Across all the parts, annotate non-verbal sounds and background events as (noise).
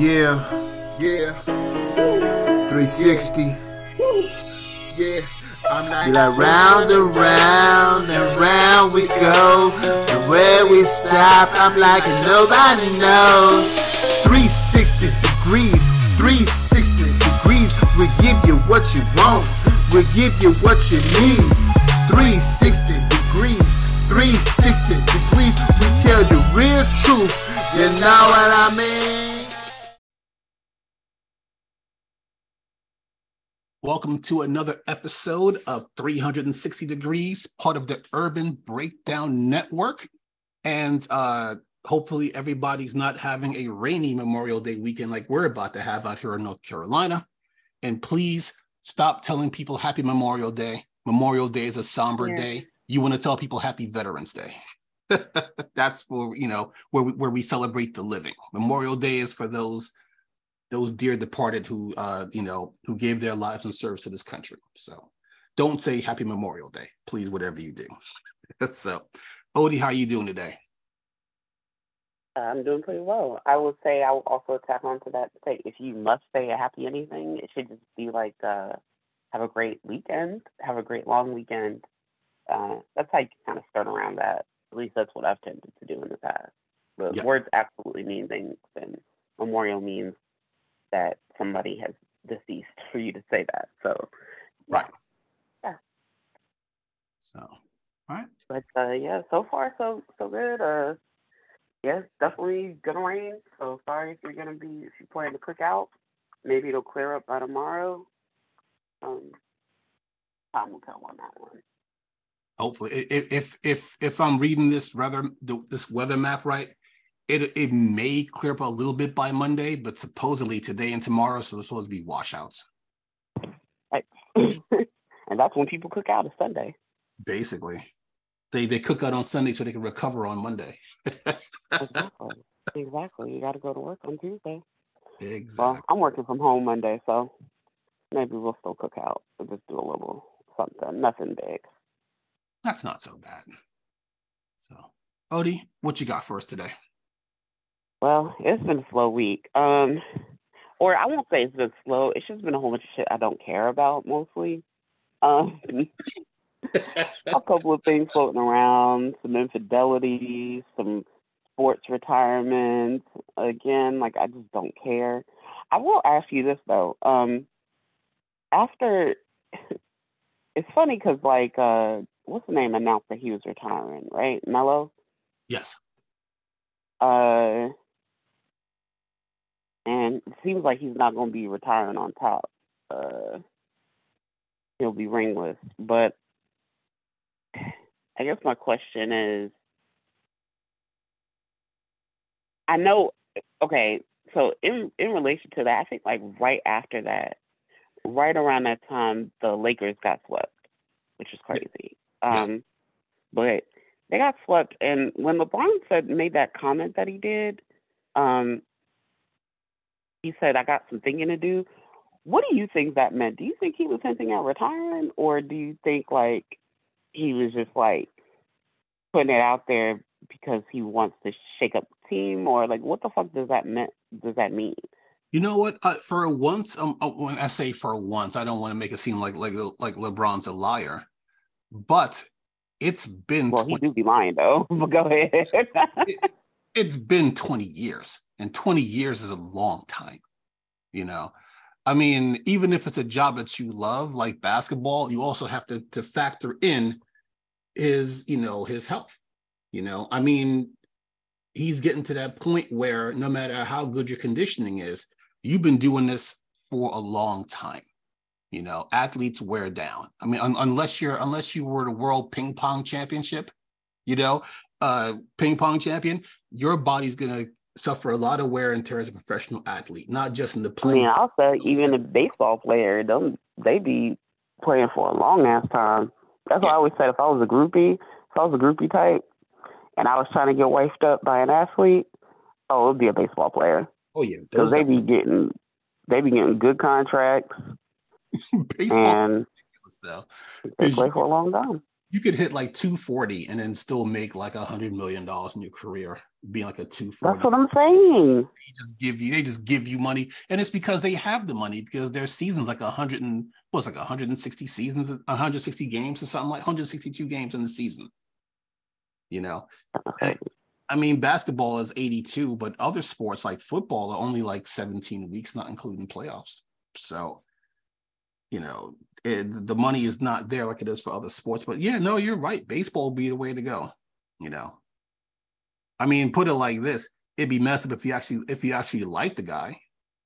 Yeah, yeah. 360. Yeah. I'm like, Be like round and round and round we go. And where we stop, I'm like nobody knows. 360 degrees, 360 degrees. We give you what you want, we give you what you need. 360 degrees, 360 degrees. We tell the real truth, you know what I mean? Welcome to another episode of 360 Degrees, part of the Urban Breakdown Network. And uh, hopefully, everybody's not having a rainy Memorial Day weekend like we're about to have out here in North Carolina. And please stop telling people Happy Memorial Day. Memorial Day is a somber yeah. day. You want to tell people Happy Veterans Day. (laughs) That's for, you know, where we, where we celebrate the living. Memorial Day is for those those dear departed who uh, you know who gave their lives in service to this country. So don't say Happy Memorial Day, please, whatever you do. (laughs) so, Odi, how you doing today? I'm doing pretty well. I will say I will also tap onto that. Say if you must say a happy anything, it should just be like uh, have a great weekend, have a great long weekend. Uh, that's how you kind of start around that. At least that's what I've tended to do in the past. The yep. words absolutely mean things, and memorial means that somebody has deceased for you to say that. So, right. Yeah. So, all right. But uh, yeah, so far so so good. Uh, yeah, definitely gonna rain. So sorry if you're gonna be if you plan to cook out. Maybe it'll clear up by tomorrow. Um, time will tell on that one. Hopefully, if if if if I'm reading this rather this weather map right, it it may clear up a little bit by Monday, but supposedly today and tomorrow, so it's supposed to be washouts. (laughs) And that's when people cook out is Sunday. Basically, they they cook out on Sunday so they can recover on Monday. exactly. Exactly. You got to go to work on Tuesday. Exactly. Well, I'm working from home Monday, so maybe we'll still cook out. We'll just do a little something. Nothing big. That's not so bad. So, Odi, what you got for us today? Well, it's been a slow week. Um, or I won't say it's been slow. It's just been a whole bunch of shit I don't care about mostly. Um, (laughs) a couple of things floating around, some infidelity, some sports retirement. Again, like I just don't care. I will ask you this though. Um, after (laughs) it's funny because like uh, what's the name announced that he was retiring, right? Melo. Yes. Uh, and it seems like he's not going to be retiring on top. Uh, he'll be ringless. But I guess my question is, I know. Okay, so in in relation to that, I think like right after that, right around that time, the Lakers got swept, which is crazy. Um, but they got swept, and when LeBron said made that comment that he did, um, he said, I got some thinking to do. What do you think that meant? Do you think he was hinting at retiring, or do you think like he was just like putting it out there because he wants to shake up the team, or like what the fuck does that mean? Does that mean? You know what? Uh, for once, um, uh, when I say for once, I don't want to make it seem like like like LeBron's a liar, but it's been. Well, 20- he do be lying though. (laughs) but go ahead. it, it's been twenty years and 20 years is a long time you know? I mean even if it's a job that you love like basketball you also have to to factor in his you know his health you know? I mean he's getting to that point where no matter how good your conditioning is you've been doing this for a long time you know? Athletes wear down. I mean un- unless you're unless you were the world ping pong championship you know uh ping pong champion your body's gonna suffer a lot of wear and tear as a professional athlete, not just in the playing. I mean, also even a baseball player, them they be playing for a long ass time. That's why I always said if I was a groupie, if I was a groupie type, and I was trying to get wifed up by an athlete, oh, it'd be a baseball player. Oh yeah, because they be getting they be getting good contracts. (laughs) baseball, and (laughs) they play for a long time. You could hit like 240 and then still make like a hundred million dollars in your career, being like a 240. That's what I'm saying. They just give you, they just give you money, and it's because they have the money because their seasons like a hundred and what's like 160 seasons, 160 games or something like 162 games in the season. You know, Okay. I mean, basketball is 82, but other sports like football are only like 17 weeks, not including playoffs. So, you know, it, the money is not there like it is for other sports. But yeah, no, you're right. Baseball would be the way to go. You know, I mean, put it like this: it'd be messed up if you actually if you actually like the guy,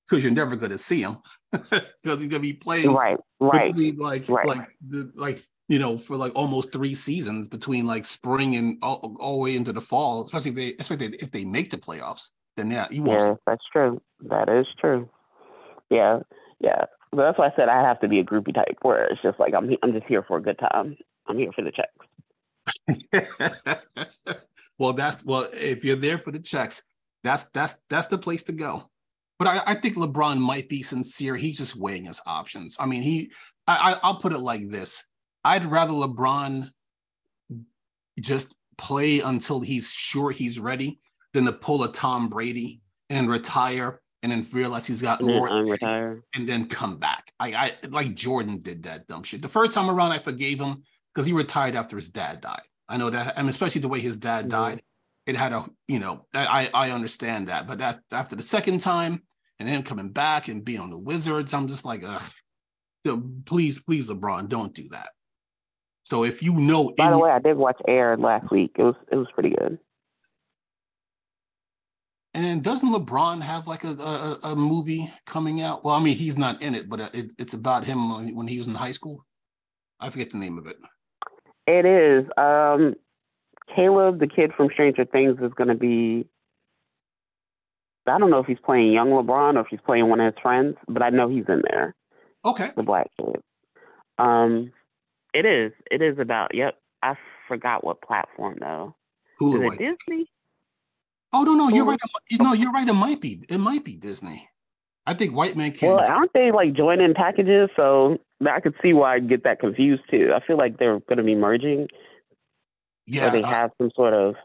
because you're never going to see him (laughs) because he's going to be playing Right. Right. like right. like the like you know for like almost three seasons between like spring and all, all the way into the fall especially if they especially if they make the playoffs then yeah you won't Yeah, that's true. That is true. Yeah. Yeah. But that's why I said I have to be a groupie type where it's just like I'm I'm just here for a good time. I'm here for the checks. (laughs) well that's well if you're there for the checks that's that's that's the place to go but I, I think lebron might be sincere he's just weighing his options i mean he I, I i'll put it like this i'd rather lebron just play until he's sure he's ready than to pull a tom brady and retire and then realize he's got And more in the tank and then come back. I, I like Jordan did that dumb shit. The first time around, I forgave him because he retired after his dad died. I know that, and especially the way his dad Mhm. died, it had a you know I I understand that. But that after the second time and then coming back and being on the Wizards, I'm just like, please, please, LeBron, don't do that. So if you know, By the way, I did watch Air last week. It was it was pretty good. And then doesn't LeBron have like a, a a movie coming out? Well, I mean, he's not in it, but it, it's about him when he was in high school. I forget the name of it. It is. Um, Caleb, the kid from Stranger Things, is going to be. I don't know if he's playing young LeBron or if he's playing one of his friends, but I know he's in there, Okay. the black kid. Um, it is. It is about. Yep. I forgot what platform though. Is it. Disney? Oh no, no, you're oh. right. No, you're right. It might be. It might be Disney. I think White Man Can't. Well, aren't they like joining packages? So I could see why I'd get that confused too. I feel like they're going to be merging, yeah, or they have some sort of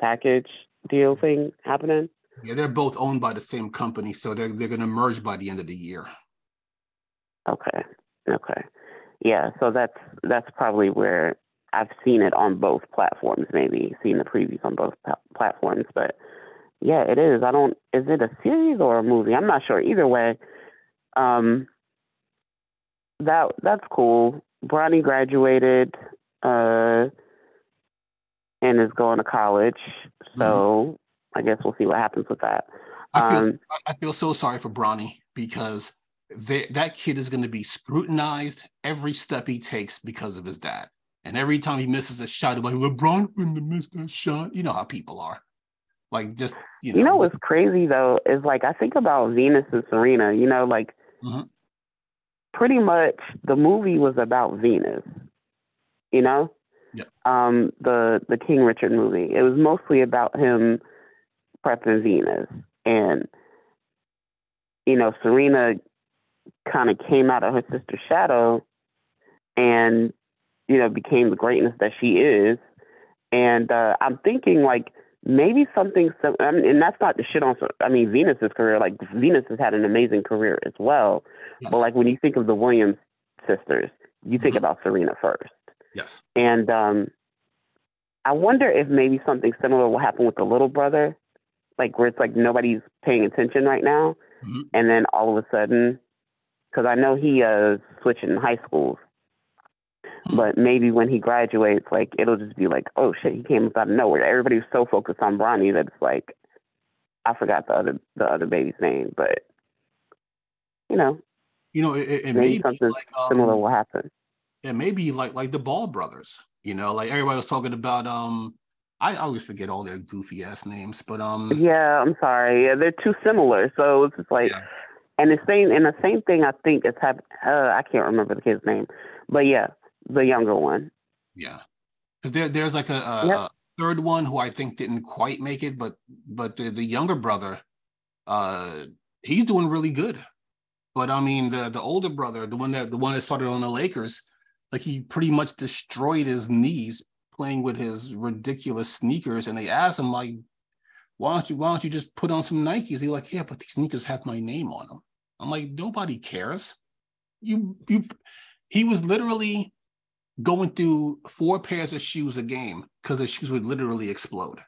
package deal thing happening. yeah, they're both owned by the same company, so they're they're going to merge by the end of the year. Okay. Okay. Yeah, so that's that's probably where I've seen it on both platforms. Maybe seen the previews on both platforms, but yeah, it is. I don't. Is it a series or a movie? I'm not sure. Either way, um, that that's cool. Bronny graduated, uh, and is going to college. So I guess we'll see what happens with that. I feel Um, I- feel so sorry for Bronny because they, that kid is going to be scrutinized every step he takes because of his dad. And every time he misses a shot, like LeBron wouldn't have missed that shot. You know how people are. Like just you know, You know what's crazy though is like I think about Venus and Serena. You know, like Mhm. pretty much the movie was about Venus. You know, Yeah. um, the the King Richard movie. It was mostly about him prepping Venus, and you know, Serena kind of came out of her sister's shadow, and you know, became the greatness that she is. And uh, I'm thinking like maybe something sim- I mean, and that's not the shit on I mean Venus's career like Venus has had an amazing career as well yes. but like when you think of the Williams sisters you think Mhm. about Serena first yes. and um I wonder if maybe something similar will happen with the little brother like where it's like nobody's paying attention right now Mhm. and then all of a sudden cuz I know he uh switching high schools. But maybe when he graduates, like it'll just be like, oh shit, he came up out of nowhere. Everybody was so focused on Bronny that it's like, I forgot the other the other baby's name, but you know, You know, it, it, maybe may be something like um, similar will happen. it may be like like the Ball brothers. You know, like everybody was talking about. Um, I always forget all their goofy ass names, but um, Yeah, I'm sorry. Yeah, they're too similar, so it's just like, Yeah. and the same and the same thing. I think it's happened. Uh, I can't remember the kid's name, but yeah, the younger one. Yeah, because there there's like a, a, Yep. a third one who I think didn't quite make it, but but the, the younger brother, uh, he's doing really good. But I mean the the older brother, the one that the one that started on the Lakers, like he pretty much destroyed his knees playing with his ridiculous sneakers. And they asked him like, "Why don't you Why don't you just put on some Nikes?" He's like, "Yeah, but these sneakers have my name on them." I'm like, nobody cares. You you. He was literally going through four pairs of shoes a game because the shoes would literally explode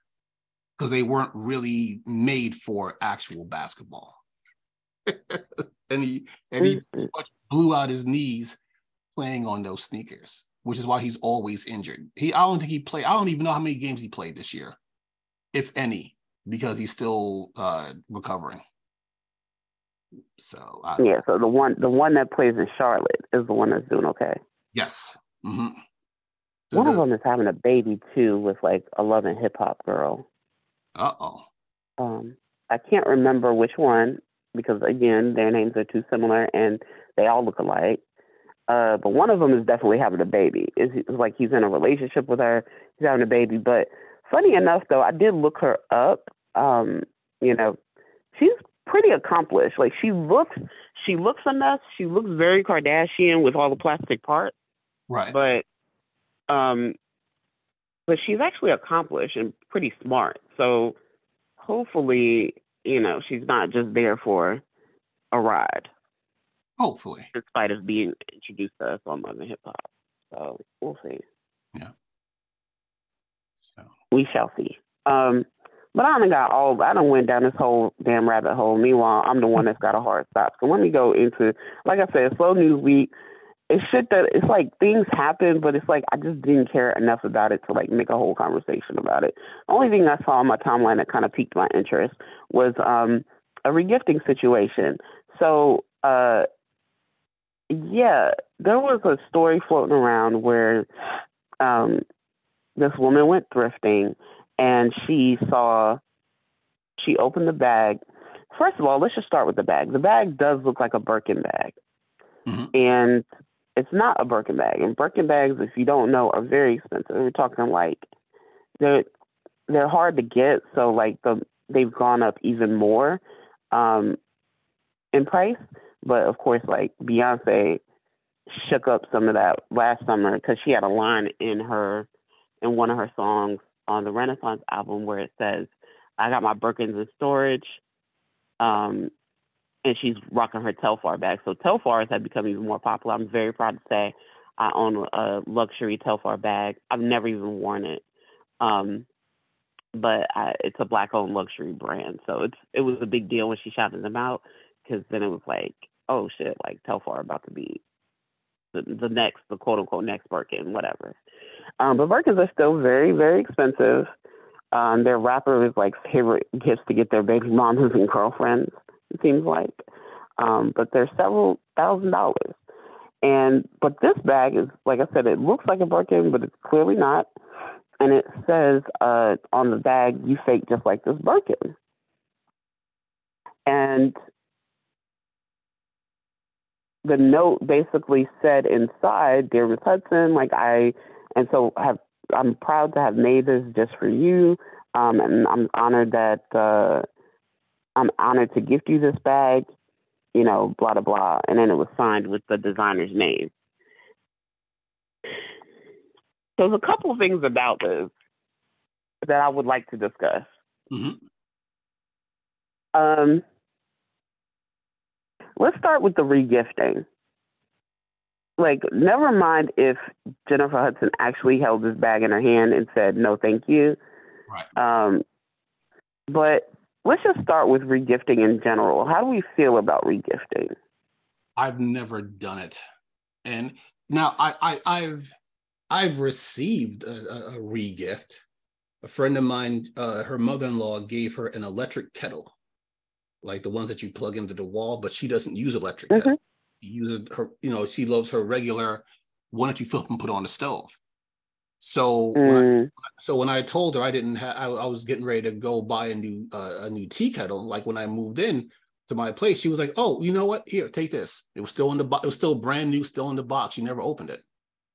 because they weren't really made for actual basketball. (laughs) and he and he blew out his knees playing on those sneakers, which is why he's always injured. He I don't think he played. I don't even know how many games he played this year, if any, because he's still uh recovering. So I, yeah, so the one the one that plays in Charlotte is the one that's doing okay. Yes. Mm-hmm. One of them is having a baby too with like a love and hip hop girl. Uh oh. Um, I can't remember which one because again, their names are too similar and they all look alike. Uh, but one of them is definitely having a baby. It's, it's like he's in a relationship with her. He's having a baby. But funny enough, though, I did look her up. Um, you know, she's pretty accomplished. Like she looks, she looks a mess. She looks very Kardashian with all the plastic parts. Right. But, um, but she's actually accomplished and pretty smart. So hopefully, you know, she's not just there for a ride. Hopefully. In spite of being introduced to us on Love and Hip Hop. So we'll see. Yeah. So we shall see. Um, but I don't got all I don't went down this whole damn rabbit hole. Meanwhile, I'm the one that's got a hard stop. So let me go into like I said, slow news week. It's shit that it's like things happen, but it's like I just didn't care enough about it to like make a whole conversation about it. The only thing I saw on my timeline that kind of piqued my interest was um a regifting situation. So uh yeah, there was a story floating around where um, this woman went thrifting and she saw, she opened the bag. First of all, let's just start with the bag. The bag does look like a Birkin bag. Mm-hmm. And it's not a Birkin bag. And Birkin bags, if you don't know, are very expensive. We're talking like they're they're hard to get, so like the they've gone up even more um, in price. But of course, like Beyonce shook up some of that last summer because she had a line in her in one of her songs on the Renaissance album where it says, "I got my Birkins in storage," um, and she's rocking her Telfar bag. So Telfars have become even more popular. I'm very proud to say I own a luxury Telfar bag. I've never even worn it, um, but I, it's a black-owned luxury brand. So it's it was a big deal when she shouted them out because then it was like oh shit, like Telfar about to be the, the next, the quote unquote next Birkin, whatever. Um, but Birkins are still very, very expensive. Um, their rappers like favorite gifts to get their baby mamas and girlfriends, it seems like. Um, but they're several thousand dollars. And but this bag is like I said, it looks like a Birkin, but it's clearly not. And it says uh, on the bag, "You fake just like this Birkin." And the note basically said inside, "Dear Miss Hudson, like I," and so have I'm proud to have made this just for you, um, and I'm honored that uh, I'm honored to gift you this bag, you know, blah blah blah, and then it was signed with the designer's name. So there's a couple of things about this that I would like to discuss. Mm-hmm. Um, let's start with the regifting. Like, never mind if Jennifer Hudson actually held this bag in her hand and said, no, thank you. Right. Um, but let's just start with regifting in general. How do we feel about regifting? I've never done it. And now I, I have I've received a, a, a regift. A friend of mine, uh, her mother-in-law gave her an electric kettle like the ones that you plug into the wall, but she doesn't use electric mm-hmm. kettle. She uses her, you know, she loves her regular one that you flip and put on the stove. So, mm. when I, mm. so when I told her I didn't have, I, I, was getting ready to go buy a new uh, a new tea kettle. Like when I moved in to my place, she was like, "Oh, you know what? Here, take this. It was still in the box. It was still brand new, still in the box. She never opened it."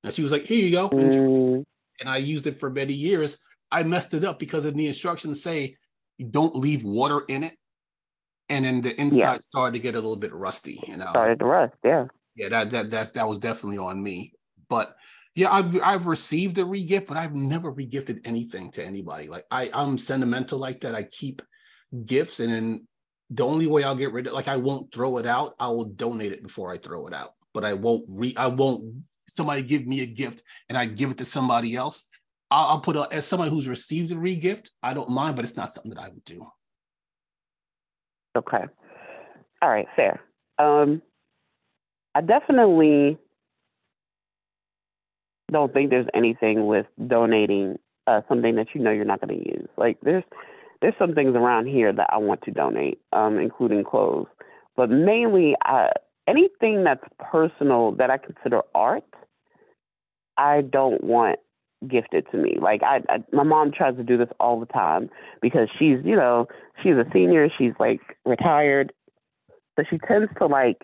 And she was like, "Here you go." Mm. And I used it for many years. I messed it up because of the instructions say don't leave water in it and then the inside yeah. started to get a little bit rusty. You know, started to rust. Yeah. Yeah, that that that that was definitely on me. but yeah, I've I've received a regift, but I've never regifted anything to anybody. Like I I'm sentimental like that. I keep gifts, and then the only way I'll get rid of like I won't throw it out. I will donate it before I throw it out. But I won't re I won't somebody give me a gift and I give it to somebody else. I'll, I'll put a, as somebody who's received a regift. I don't mind, but it's not something that I would do. Okay. All right, fair. Um, I definitely don't think there's anything with donating uh, something that you know you're not going to use. Like there's there's some things around here that I want to donate, um, including clothes, but mainly uh, anything that's personal that I consider art. I don't want gifted to me. Like I, I, my mom tries to do this all the time because she's, you know, she's a senior, she's like retired, but she tends to like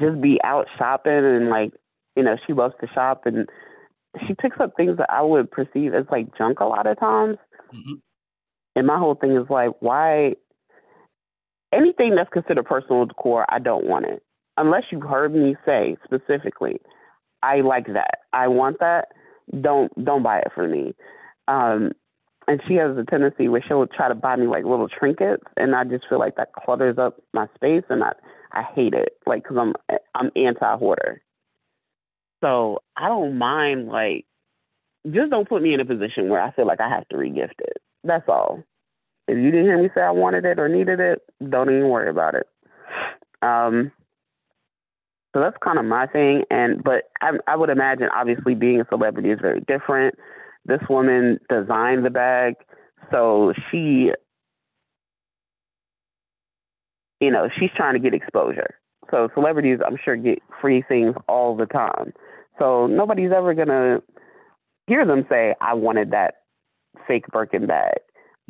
just be out shopping and like, you know, she loves to shop and she picks up things that I would perceive as like junk a lot of times. Mm-hmm. And my whole thing is like, why anything that's considered personal decor, I don't want it. Unless you've heard me say specifically, I like that. I want that. Don't don't buy it for me. Um, and she has a tendency where she'll try to buy me like little trinkets, and I just feel like that clutters up my space, and I I hate it. Like, cause I'm I'm anti hoarder. So I don't mind like just don't put me in a position where I feel like I have to regift it. That's all. If you didn't hear me say I wanted it or needed it, don't even worry about it. Um, so that's kind of my thing. And but I, I would imagine, obviously, being a celebrity is very different. This woman designed the bag, so she, you know, she's trying to get exposure. So celebrities, I'm sure, get free things all the time. So nobody's ever gonna hear them say, "I wanted that fake Birkin bag."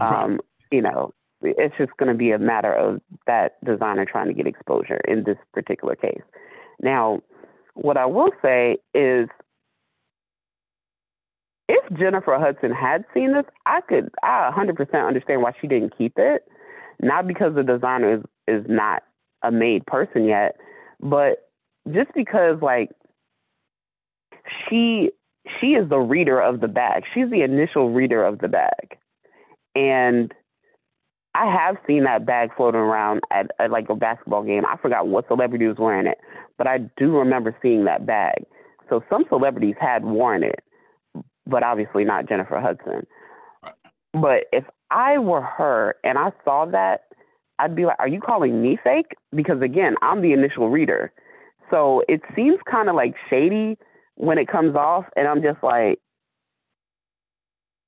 Um, you know, it's just going to be a matter of that designer trying to get exposure in this particular case. Now, what I will say is if Jennifer Hudson had seen this, I could I 100% understand why she didn't keep it. Not because the designer is, is not a made person yet, but just because like she she is the reader of the bag. She's the initial reader of the bag. And I have seen that bag floating around at, at, like a basketball game. I forgot what celebrity was wearing it, but I do remember seeing that bag. So some celebrities had worn it, but obviously not Jennifer Hudson. But if I were her and I saw that, I'd be like, "Are you calling me fake?" Because again, I'm the initial reader. So it seems kind of like shady when it comes off, and I'm just like,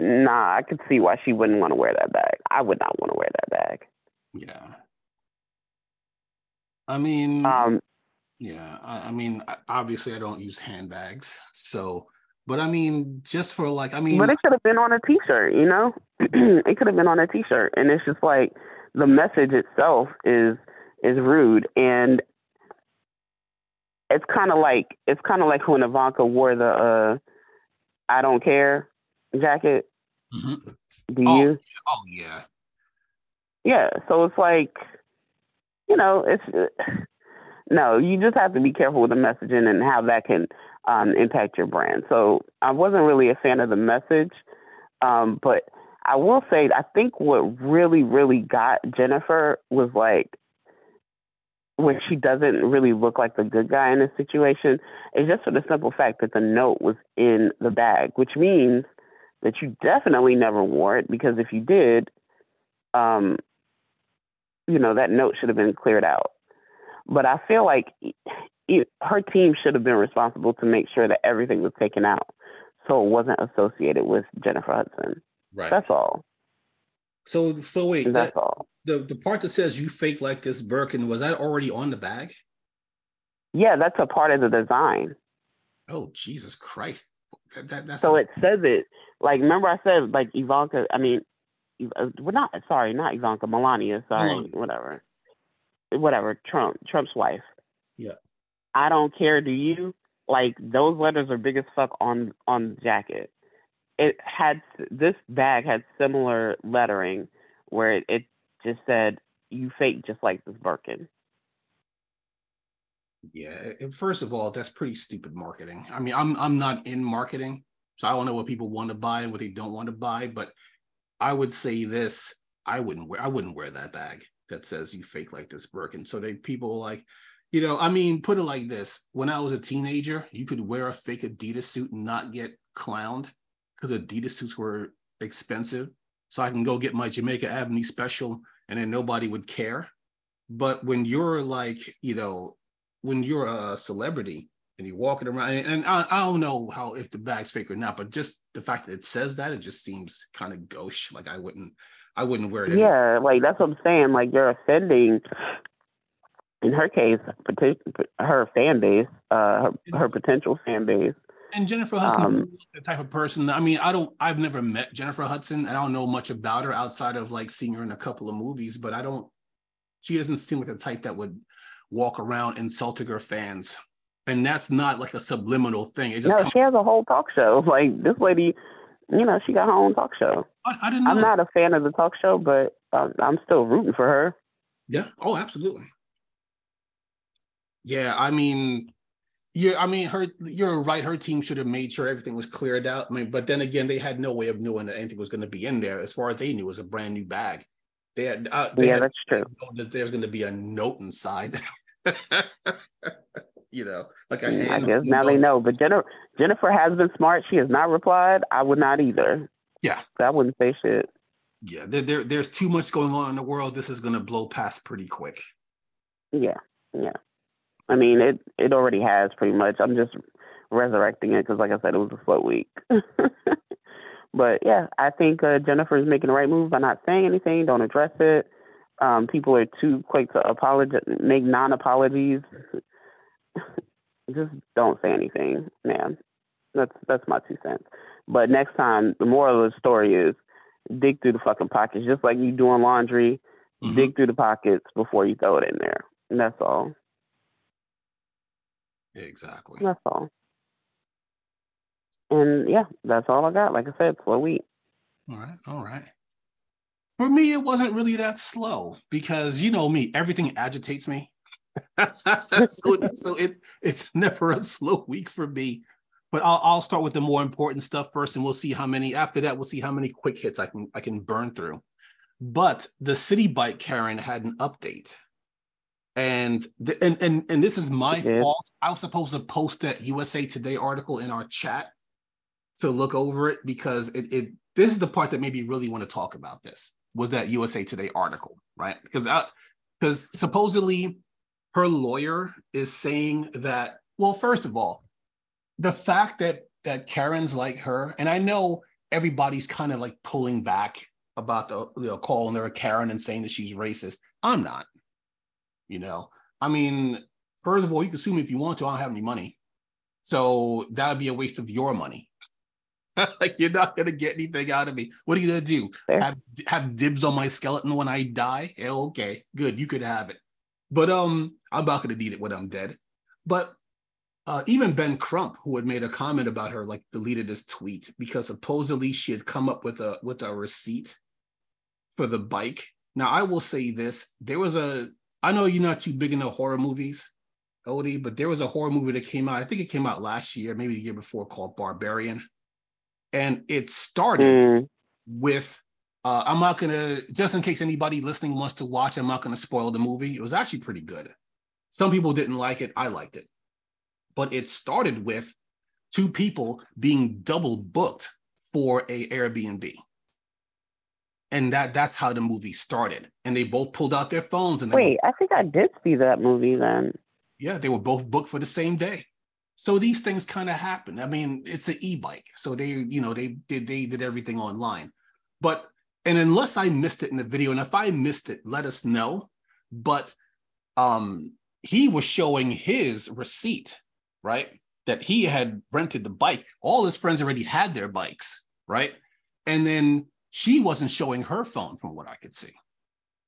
Nah, I could see why she wouldn't want to wear that bag. I would not want to wear that bag. Yeah. I mean, um, yeah. I, I mean, obviously, I don't use handbags, so. But I mean, just for like, I mean, but it could have been on a T-shirt, you know. (clears throat) it could have been on a T-shirt, and it's just like the message itself is is rude, and it's kind of like it's kind of like when Ivanka wore the uh, "I don't care" jacket. Mm-hmm. Do oh, you? Oh yeah. Yeah. So it's like, you know, it's uh, no. You just have to be careful with the messaging and how that can um, impact your brand. So I wasn't really a fan of the message, um, but I will say I think what really, really got Jennifer was like when she doesn't really look like the good guy in this situation is just for the simple fact that the note was in the bag, which means that you definitely never wore it because if you did, um, you know, that note should have been cleared out. But I feel like it, her team should have been responsible to make sure that everything was taken out so it wasn't associated with Jennifer Hudson. Right. That's all. So, so wait, that's that, all. The the part that says you fake like this Birkin was that already on the bag? Yeah, that's a part of the design. Oh Jesus Christ! That, that, that's so a... it says it like, remember I said like Ivanka. I mean, uh, we're not sorry, not Ivanka, Melania. Sorry, Melania. whatever, whatever. Trump, Trump's wife. Yeah. I don't care. Do you? Like those letters are big as fuck on on the jacket. It had this bag had similar lettering where it, it just said "you fake just like this Birkin." Yeah, first of all, that's pretty stupid marketing. I mean, I'm I'm not in marketing, so I don't know what people want to buy and what they don't want to buy. But I would say this: I wouldn't wear I wouldn't wear that bag that says you fake like this Birkin. So they people like, you know, I mean, put it like this: when I was a teenager, you could wear a fake Adidas suit and not get clowned because Adidas suits were expensive. So I can go get my Jamaica Avenue special, and then nobody would care. But when you're like, you know, when you're a celebrity and you're walking around, and, I, I, don't know how if the bag's fake or not, but just the fact that it says that, it just seems kind of gauche. Like I wouldn't, I wouldn't wear it. Yeah, like that's what I'm saying. Like you're offending. In her case, her fan base, uh, her, her potential fan base. And Jennifer Hudson, um, the type of person. I mean, I don't. I've never met Jennifer Hudson. I don't know much about her outside of like seeing her in a couple of movies. But I don't. She doesn't seem like the type that would walk around insulting her fans. And that's not like a subliminal thing. It just no, she has a whole talk show. (laughs) Like this lady, you know, she got her own talk show. I, I didn't. I'm not a fan of the talk show, but um, I'm still rooting for her. Yeah. Oh, absolutely. Yeah, I mean, yeah, I mean, her. You're right. Her team should have made sure everything was cleared out. I mean, but then again, they had no way of knowing that anything was going to be in there. As far as they knew, it was a brand new bag. They had. Uh, they yeah, had that's true. (laughs) That there's going to be a note inside. (laughs) you know, like I guess now they know. But Jennifer Jennifer has been smart. She has not replied. I would not either. Yeah, so I wouldn't say shit. Yeah, there, there there's too much going on in the world. This is gonna blow past pretty quick. Yeah, yeah. I mean, it it already has pretty much. I'm just resurrecting it because, like I said, it was a slow week. (laughs) but yeah, I think uh, Jennifer is making the right move by not saying anything. Don't address it. Um, people are too quick to apologize, make non-apologies. (laughs) Just don't say anything, man. That's that's my two cents. But next time, the moral of the story is dig through the fucking pockets, just like you doing laundry. Mm-hmm. Dig through the pockets before you throw it in there. And that's all. Exactly. That's all. And yeah, that's all I got. Like I said, slow week. All right. All right. For me, it wasn't really that slow because you know me, everything agitates me. (laughs) so, (laughs) so it's it's never a slow week for me. But I'll I'll start with the more important stuff first, and we'll see how many. After that, we'll see how many quick hits I can I can burn through. But the Citi Bike Karen had an update, and the, and and and this is my yeah. fault. I was supposed to post that USA Today article in our chat to look over it because it, it this is the part that made me really want to talk about this was that USA Today article, right? Because because supposedly her lawyer is saying that. Well, first of all, the fact that that Karen's like her, and I know everybody's kind of like pulling back about the you know calling her a Karen and saying that she's racist. I'm not. You know, I mean, first of all, you can sue me if you want to. I don't have any money, so that would be a waste of your money. (laughs) like you're not gonna get anything out of me. What are you gonna do? Have have dibs on my skeleton when I die? Yeah, okay, good. You could have it. But um, I'm not gonna need it when I'm dead. But uh, even Ben Crump, who had made a comment about her, like deleted his tweet because supposedly she had come up with a with a receipt for the bike. Now I will say this: there was a. I know you're not too big into horror movies, Odi, but there was a horror movie that came out. I think it came out last year, maybe the year before, called Barbarian and it started mm. with uh, I'm not gonna just in case anybody listening wants to watch, I'm not gonna spoil the movie. It was actually pretty good. Some people didn't like it, I liked it. But it started with two people being double booked for a Airbnb. And that that's how the movie started. And they both pulled out their phones and wait, were, I think I did see that movie then. Yeah, they were both booked for the same day. So these things kind of happen. I mean, it's an e-bike, so they, you know, they did they did everything online. But and unless I missed it in the video, and if I missed it, let us know. But um, he was showing his receipt, right? That he had rented the bike. All his friends already had their bikes, right? And then she wasn't showing her phone, from what I could see.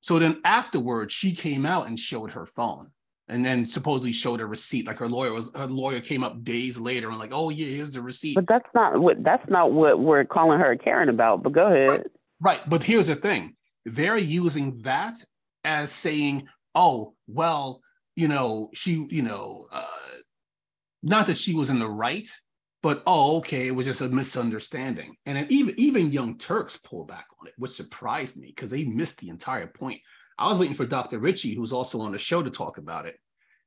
So then afterwards, she came out and showed her phone and then supposedly showed a receipt. Like her lawyer was her lawyer came up days later and like, oh yeah, here's the receipt. But that's not what that's not what we're calling her Karen about. But go ahead. Right. right. But here's the thing: they're using that as saying, oh well, you know, she, you know, uh, not that she was in the right, but oh, okay, it was just a misunderstanding. And then even even Young Turks pulled back on it, which surprised me because they missed the entire point. I was waiting for Dr. Richey, who's also on the show, to talk about it,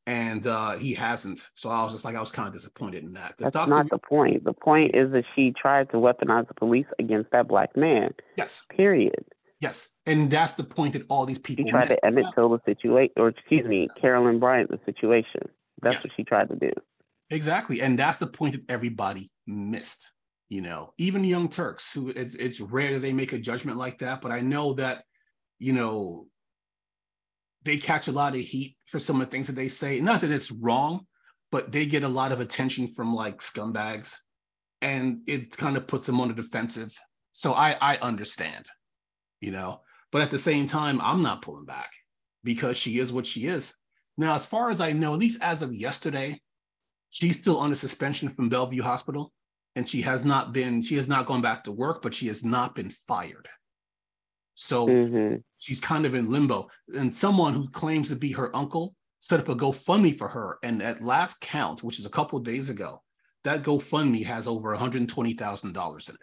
and uh, he hasn't. So I was just like, I was kind of disappointed in that. That's Dr. not the point. The point is that she tried to weaponize the police against that black man. Yes. Period. Yes, and that's the point that all these people. She tried to Emmett Till the situation, or excuse me, Carolyn Bryant the situation. That's Yes. what she tried to do. Exactly. And that's the point that everybody missed. You know, even Young Turks, who it's, it's rare that they make a judgment like that, but I know that, you know, they catch a lot of heat for some of the things that they say. Not that it's wrong, but they get a lot of attention from like scumbags and it kind of puts them on the defensive. So I I understand, you know, but at the same time, I'm not pulling back because she is what she is. Now, as far as I know, at least as of yesterday, she's still under suspension from Bellevue Hospital, and she has not been, she has not gone back to work, but she has not been fired. So hmm she's kind of in limbo. And someone who claims to be her uncle set up a GoFundMe for her. And at last count, which is a couple of days ago, that GoFundMe has over $120,000 in it.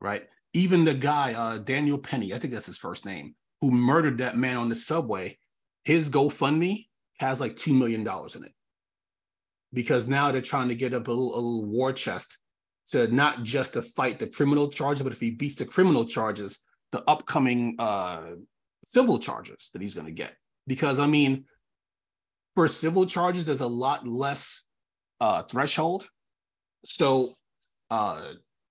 Right. Even the guy, uh, Daniel Penny, I think that's his first name, who murdered that man on the subway, his GoFundMe has like $2 million in it. Because now they're trying to get up a little, a little war chest to not just to fight the criminal charges, but if he beats the criminal charges, the upcoming uh, civil charges that he's going to get. Because I mean, for civil charges, there's a lot less uh, threshold. So uh,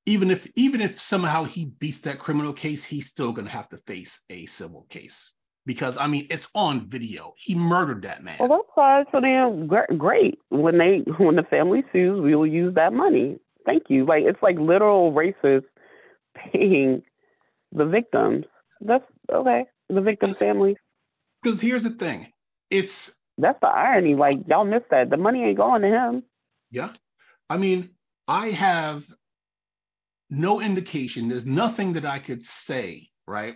even if even if somehow he beats that criminal case, he's still going to have to face a civil case. Because I mean, it's on video. He murdered that man. Well, that's fine. So then, great. When they when the family sues, we will use that money. Thank you. Like it's like literal racists paying the victims. That's okay. The victims' families. Because here's the thing, it's That's the irony. Like y'all missed that. The money ain't going to him. Yeah. I mean, I have no indication, there's nothing that I could say, right?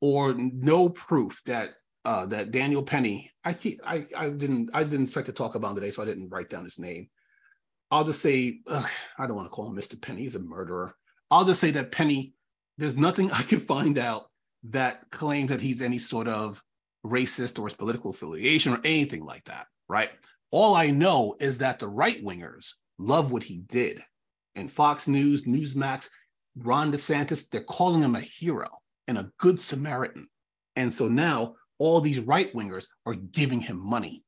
Or no proof that uh that Daniel Penny, I keep I I didn't I didn't expect to talk about him today, so I didn't write down his name. I'll just say, ugh, I don't want to call him Mr. Penny, he's a murderer. I'll just say that Penny, there's nothing (laughs) I can find out that claims that he's any sort of racist or his political affiliation or anything like that, right? All I know is that the right wingers love what he did. And Fox News, Newsmax, Ron DeSantis, they're calling him a hero and a good Samaritan. And so now all these right wingers are giving him money.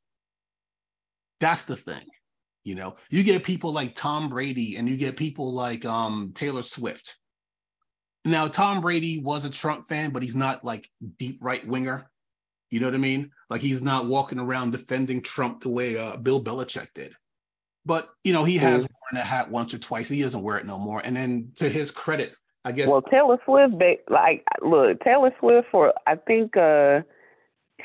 That's the thing. You know, you get people like Tom Brady and you get people like um, Taylor Swift. Now, Tom Brady was a Trump fan, but he's not like deep right winger. You know what I mean? Like he's not walking around defending Trump the way uh, Bill Belichick did. But you know, he has worn a hat once or twice. He doesn't wear it no more. And then to his credit, I guess Well, Taylor Swift, like, look, Taylor Swift for I think uh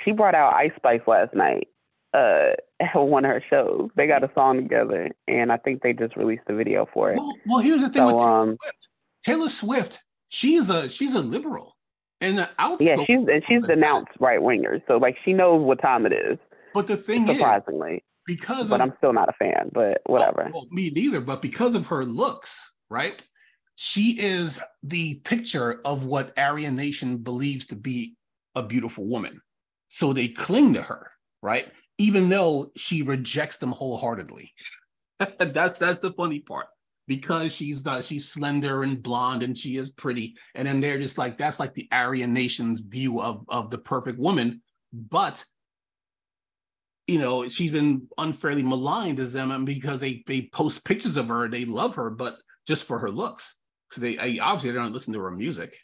she brought out Ice Spice last night. Uh, (laughs) at one of her shows, they got a song together, and I think they just released a video for it. well, well, here's the thing So, with Taylor um, Swift. Taylor Swift, she's a she's a liberal and the Yeah, she's and she's denounced right wingers, so like she knows what time it is. But the thing is, Surprisingly, because but of I'm still not a fan. But whatever. Oh, well, me neither. But because of her looks, right? She is the picture of what Aryan Nation believes to be a beautiful woman. So they cling to her, right? Even though she rejects them wholeheartedly. (laughs) that's that's the funny part. Because she's not she's slender and blonde and she is pretty. And then they're just like, that's like the Aryan Nation's view of, of the perfect woman. But you know, she's been unfairly maligned as them because they they post pictures of her, they love her, but just for her looks. So they I, obviously they don't listen to her music,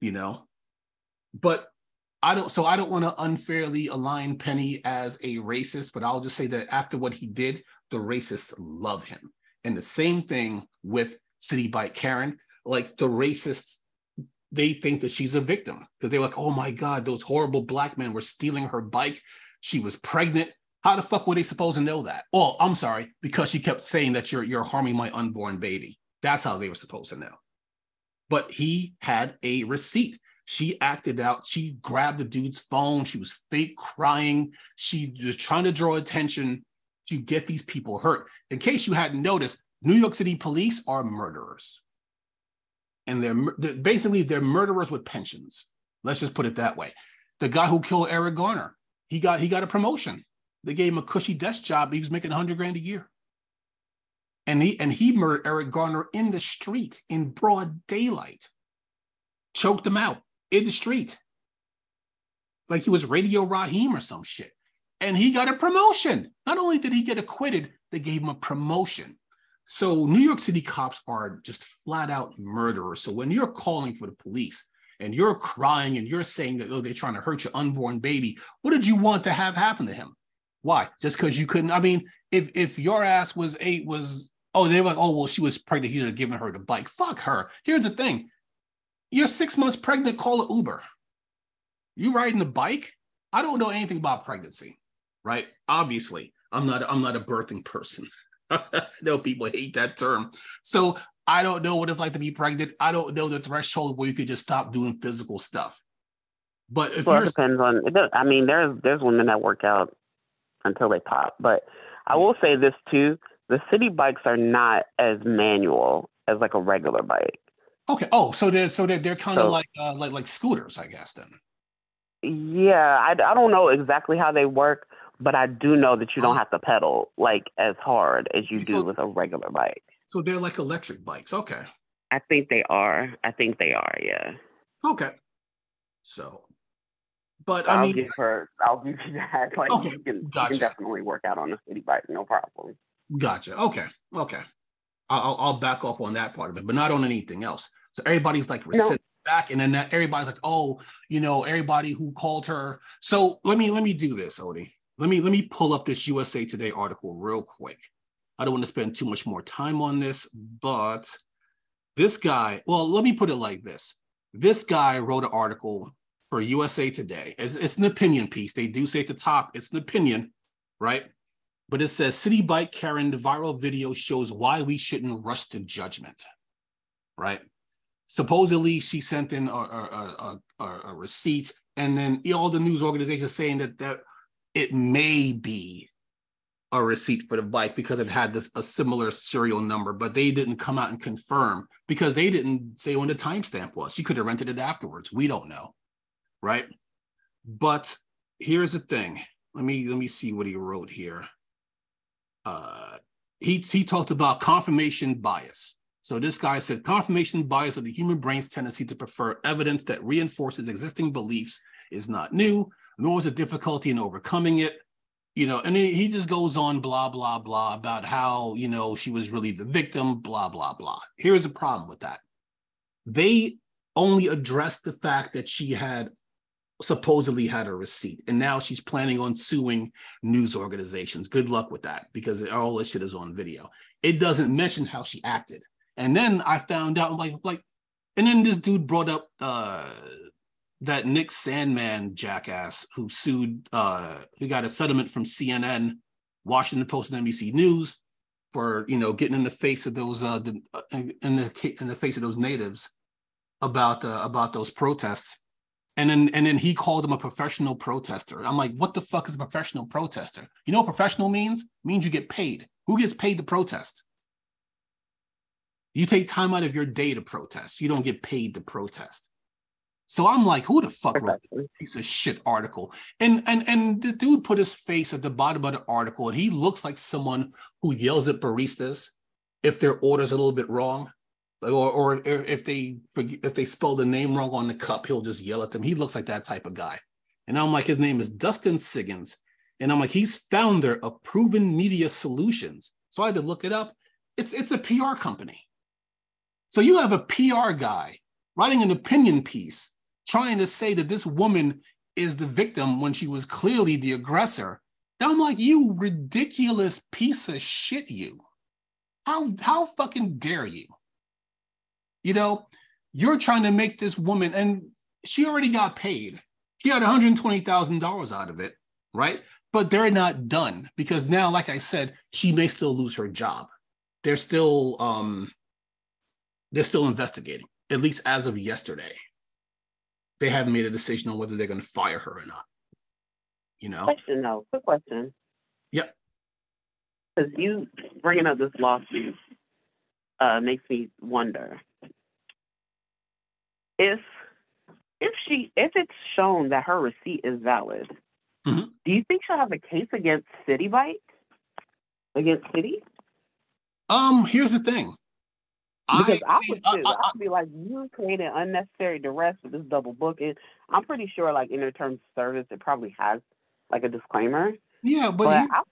you know. But I don't so I don't want to unfairly align Penny as a racist, but I'll just say that after what he did, the racists love him. And the same thing with Citi Bike Karen, like the racists they think that she's a victim because they're like, oh my God, those horrible black men were stealing her bike. She was pregnant. How the fuck were they supposed to know that? Oh, I'm sorry, because she kept saying that you're you're harming my unborn baby. That's how they were supposed to know. But he had a receipt. She acted out. She grabbed the dude's phone. She was fake crying. She was trying to draw attention to get these people hurt. In case you hadn't noticed, New York City police are murderers. And they're, they're basically they're murderers with pensions. Let's just put it that way. The guy who killed Eric Garner, he got he got a promotion. They gave him a cushy desk job. He was making 100 grand a year. And he and he murdered Eric Garner in the street in broad daylight. Choked him out in the street. Like he was Radio Raheem or some shit. And he got a promotion. Not only did he get acquitted, they gave him a promotion. So New York City cops are just flat out murderers. So when you're calling for the police and you're crying and you're saying that oh they're trying to hurt your unborn baby, what did you want to have happen to him? Why? Just because you couldn't? I mean, if if your ass was eight was oh they were like oh well she was pregnant he'd have given her the bike. Fuck her. Here's the thing: you're six months pregnant. Call an Uber. You riding the bike? I don't know anything about pregnancy, right? Obviously, I'm not I'm not a birthing person. (laughs) I know people hate that term. So I don't know what it's like to be pregnant. I don't know the threshold where you could just stop doing physical stuff. But if well, it depends on. It does, I mean, there's there's women that work out until they pop. But I will say this too: the Citi Bikes are not as manual as like a regular bike. Okay. Oh, so they're so they're they're kind of so, like uh, like like scooters, I guess. Then. Yeah, I, I don't know exactly how they work, but I do know that you don't have to pedal like as hard as you do with a regular bike. So they're like electric bikes. Okay. I think they are. I think they are. Yeah. Okay. So, but I I'll mean, give her. I'll give you that. (laughs) Like, okay. you can, gotcha. you can definitely work out on a Citi Bike, no problem. Gotcha. Okay. Okay. I'll, I'll back off on that part of it, but not on anything else. So everybody's like no. back, and then everybody's like, oh, you know, everybody who called her. So let me let me do this, Odi. Let me let me pull up this USA Today article real quick. I don't want to spend too much more time on this, but this guy, well, let me put it like this. This guy wrote an article for USA Today. It's, it's an opinion piece. They do say at the top, it's an opinion, right? But it says Citi Bike Karen the viral video shows why we shouldn't rush to judgment, right? Supposedly, she sent in a, a, a, a receipt, and then all the news organizations saying that that it may be a receipt for the bike because it had this a similar serial number, but they didn't come out and confirm because they didn't say when the timestamp was. She could have rented it afterwards. We don't know, right? But here's the thing. Let me let me see what he wrote here. Uh, he he talked about confirmation bias. So this guy said confirmation bias of the human brain's tendency to prefer evidence that reinforces existing beliefs is not new, nor is it difficulty in overcoming it. You know, and he just goes on blah blah blah about how you know she was really the victim, blah blah blah. Here's the problem with that: they only addressed the fact that she had supposedly had a receipt, and now she's planning on suing news organizations. Good luck with that, because all this shit is on video. It doesn't mention how she acted. And then I found out, like, like, and then this dude brought up uh that Nick Sandmann jackass who sued, uh, who got a settlement from CNN, Washington Post, and NBC News for you know getting in the face of those uh, uh, in the in the face of those natives about uh, about those protests, and then and then he called him a professional protester. I'm like, what the fuck is a professional protester? You know what professional means? It means you get paid. Who gets paid to protest? You take time out of your day to protest. You don't get paid to protest. So I'm like, who the fuck wrote this piece of shit article? And and and the dude put his face at the bottom of the article, and he looks like someone who yells at baristas if their order's a little bit wrong, or or if they if they spell the name wrong on the cup, he'll just yell at them. He looks like that type of guy. And I'm like, his name is Dustin Siggins, and I'm like, he's founder of Proven Media Solutions. So I had to look it up. It's it's a PR company. So you have a PR guy writing an opinion piece trying to say that this woman is the victim when she was clearly the aggressor. And I'm like, you ridiculous piece of shit, you. How how fucking dare you? You know, you're trying to make this woman, and she already got paid. She got $120,000 out of it, right? But they're not done because now, like I said, she may still lose her job. They're still um they're still investigating, at least as of yesterday they haven't made a decision on whether they're going to fire her or not. You know. Question though, quick question. Yep. Because you bringing up this lawsuit uh, makes me wonder if if she if it's shown that her receipt is valid, Mhm. do you think she'll have a case against Citi Bike? Against City? Um, here's the thing. Because I, mean, would too. I- I, I- would be like, you created unnecessary duress with this double booking. I'm pretty sure, like in their terms of service, it probably has like a disclaimer. yeah, but, But I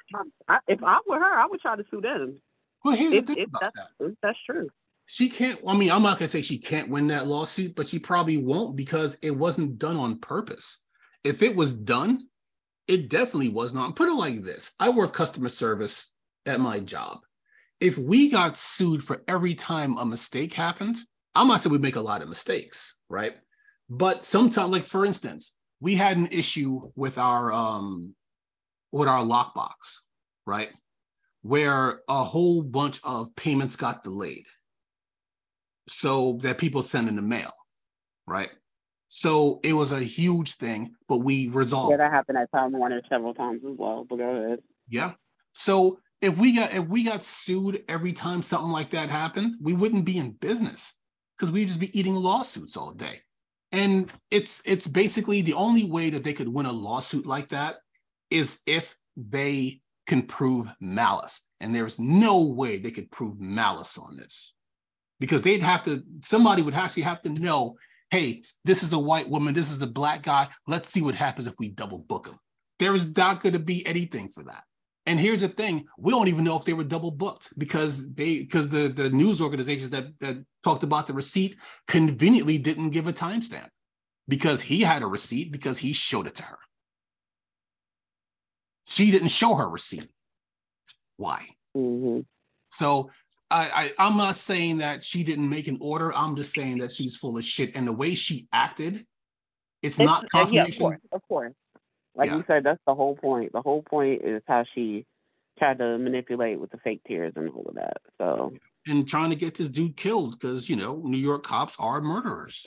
I, if I were her, I would try to sue them. but here's If, the thing about that's that. that's true. She can't. I mean, I'm not gonna say she can't win that lawsuit, but she probably won't because it wasn't done on purpose. If it was done, it definitely was not. Put it like this: I work customer service at my job. If we got sued for every time a mistake happened, I'm not saying we make a lot of mistakes, right? But sometimes, like for instance, we had an issue with our um with our lockbox, right? Where a whole bunch of payments got delayed so that people send in the mail, right? So it was a huge thing, but we resolved. Yeah, that happened at Time Warner several times as well. But go ahead. Yeah. So if we got if we got sued every time something like that happened, we wouldn't be in business because we'd just be eating lawsuits all day. And it's it's basically the only way that they could win a lawsuit like that is if they can prove malice. And there's no way they could prove malice on this. Because they'd have to, somebody would actually have to know, hey, this is a white woman, this is a black guy. Let's see what happens if we double book them. There is not going to be anything for that. And here's the thing: we don't even know if they were double booked because they because the the news organizations that that talked about the receipt conveniently didn't give a timestamp because he had a receipt because he showed it to her. She didn't show her receipt. Why? hmm So I, I I'm not saying that she didn't make an order. I'm just saying that she's full of shit. And the way she acted, it's, not uh, yeah, of confirmation. course, of course. Like Yeah. you said, that's the whole point. The whole point is how she tried to manipulate with the fake tears and all of that. So and trying to get this dude killed because you know New York cops are murderers.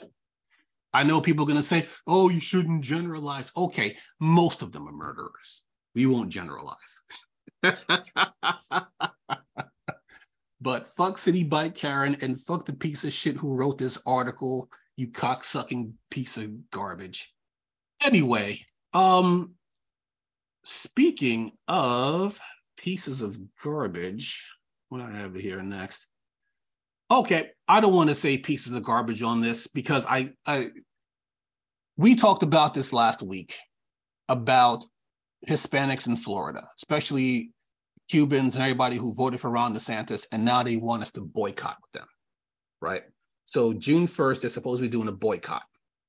I know people are gonna say, "Oh, you shouldn't generalize." Okay, most of them are murderers. We won't generalize. (laughs) but fuck Citi Bike Karen and fuck the piece of shit who wrote this article. You cocksucking piece of garbage. Anyway, um, speaking of pieces of garbage, what do I have here next? Okay, I don't want to say pieces of garbage on this because I, I we talked about this last week about Hispanics in Florida, especially Cubans and everybody who voted for Ron DeSantis, and now they want us to boycott with them, right? So June 1st, they're supposed to be doing a boycott,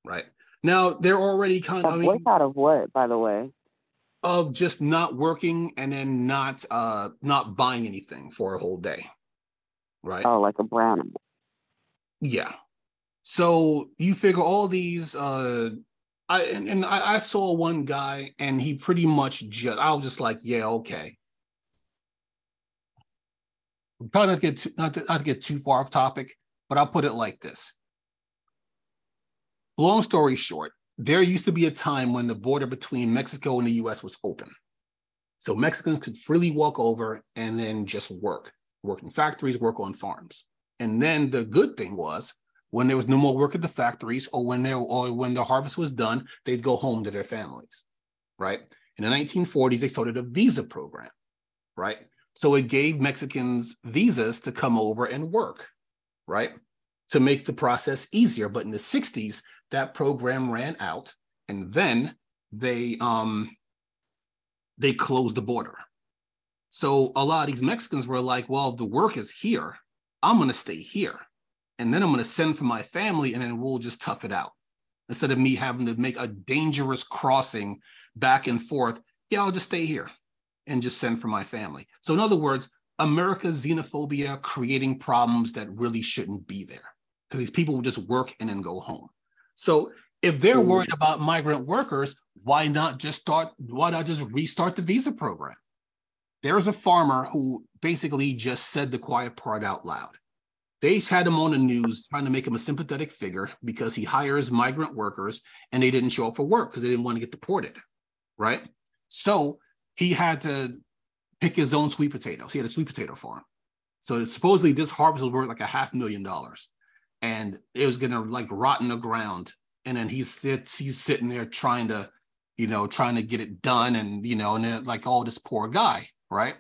right? Now they're already kind a of I mean, boycott of what, by the way? of just not working and then not uh not buying anything for a whole day, right? Oh, like a brown. Yeah. So you figure all these uh I and, and I, I saw one guy and he pretty much just I was just like, yeah, okay. Trying not to get too, not to, not to get too far off topic, but I'll put it like this. Long story short, there used to be a time when the border between Mexico and the US was open. So Mexicans could freely walk over and then just work, work in factories, work on farms. And then the good thing was when there was no more work at the factories or when there or when the harvest was done, they'd go home to their families. Right. In the 1940s, they started a visa program, right? So it gave Mexicans visas to come over and work, right? To make the process easier. But in the 60s, that program ran out, and then they um they closed the border. So a lot of these Mexicans were like, well, the work is here. I'm going to stay here. And then I'm going to send for my family and then we'll just tough it out. Instead of me having to make a dangerous crossing back and forth, yeah, I'll just stay here and just send for my family. So, in other words, America's xenophobia creating problems that really shouldn't be there because these people will just work and then go home. So, if they're Mm. worried about migrant workers, why not just start? Why not just restart the visa program? There's a farmer who basically just said the quiet part out loud. They had him on the news trying to make him a sympathetic figure because he hires migrant workers and they didn't show up for work because they didn't want to get deported, right? So he had to pick his own sweet potatoes. He had a sweet potato farm. So supposedly this harvest was worth like a half million dollars, and it was gonna like rot in the ground. And then he's he's sitting there trying to, you know, trying to get it done, and you know, and then like, oh, this poor guy, right?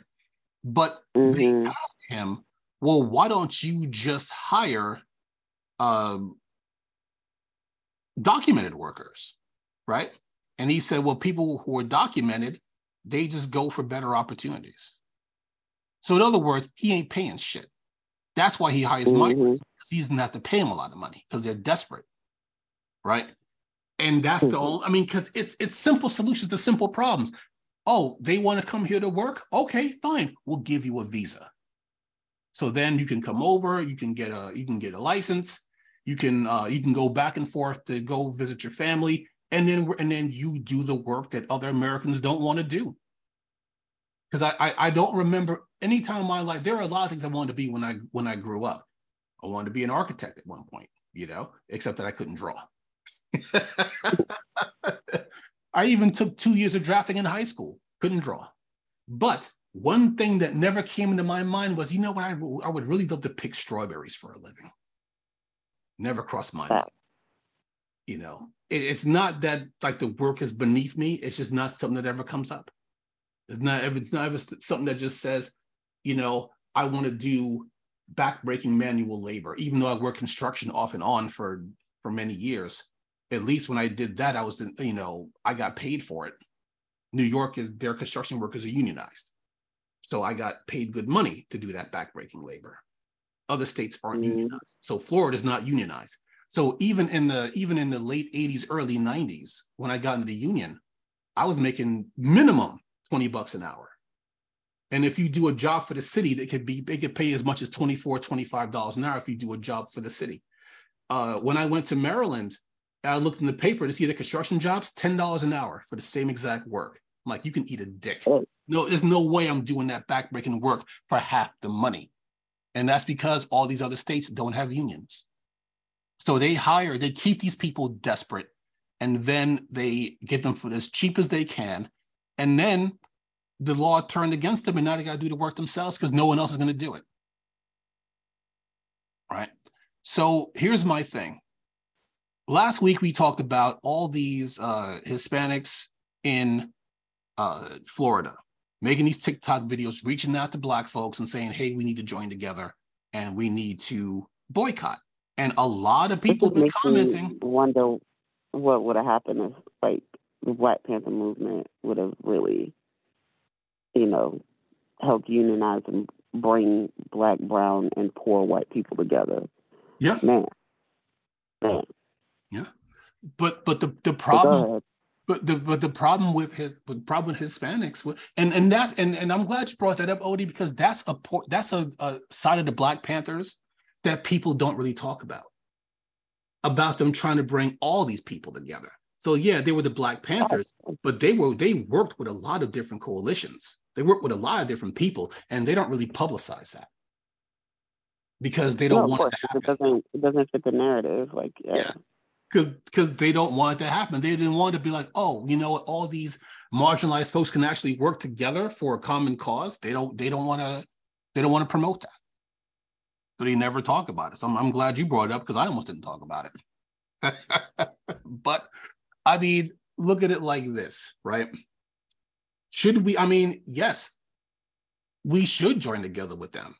But mm-hmm. they asked him, well, why don't you just hire um, documented workers, right? And he said, well, people who are documented, they just go for better opportunities. So in other words, he ain't paying shit. That's why he hires mm-hmm. migrants because he doesn't have to pay them a lot of money because they're desperate, right? And that's mm-hmm. the only. I mean, because it's it's simple solutions to simple problems. Oh, they want to come here to work? Okay, fine. We'll give you a visa. So then you can come over. You can get a you can get a license. You can uh, you can go back and forth to go visit your family, and then and then you do the work that other Americans don't want to do because I, I, I don't remember any time in my life. There are a lot of things I wanted to be when I when I grew up. I wanted to be an architect at one point, you know, except that I couldn't draw. (laughs) I even took two years of drafting in high school, couldn't draw. But one thing that never came into my mind was, you know what, I, I would really love to pick strawberries for a living. Never crossed my mind. You know, it, it's not that like the work is beneath me. It's just not something that ever comes up. It's not ever, it's not ever something that just says, you know, I want to do backbreaking manual labor, even though I worked construction off and on for for many years. At least when I did that, I was, in, you know, I got paid for it. New York is their construction workers are unionized, so I got paid good money to do that backbreaking labor. Other states aren't mm-hmm. unionized, so Florida is not unionized. So even in the even in the late '80s, early '90s, when I got into the union, I was making minimum 20 bucks an hour. And if you do a job for the city, that could be, they could pay as much as 24, $25 an hour if you do a job for the city. Uh, when I went to Maryland, I looked in the paper to see the construction jobs, $10 an hour for the same exact work. I'm like, you can eat a dick. Oh. No, there's no way I'm doing that backbreaking work for half the money. And that's because all these other states don't have unions. So they hire, they keep these people desperate, and then they get them for as cheap as they can. And then the law turned against them, and now they got to do the work themselves because no one else is going to do it. Right. So here's my thing. Last week we talked about all these uh, Hispanics in uh, Florida making these TikTok videos, reaching out to Black folks and saying, "Hey, we need to join together and we need to boycott." And a lot of people been commenting. Wonder what would have happened if, like, the Black Panther movement would have really, you know, helped unionize and bring black, brown, and poor white people together. Yeah. Man. Man. Yeah. But but the, the problem but the but the problem with his the problem with Hispanics and and that's and, and I'm glad you brought that up, Odi, because that's a that's a, a side of the Black Panthers that people don't really talk about. About them trying to bring all these people together. So yeah, they were the Black Panthers, but they were they worked with a lot of different coalitions. They worked with a lot of different people, and they don't really publicize that because they don't no, want it to happen. It doesn't it doesn't fit the narrative. Like yeah. Because because they don't want it to happen. They didn't want to be like, oh, you know what, all these marginalized folks can actually work together for a common cause. They don't they don't want to they don't want to promote that. So they never talk about it. So I'm, I'm glad you brought it up because I almost didn't talk about it. (laughs) but I mean, look at it like this, right? Should we, I mean, yes, we should join together with them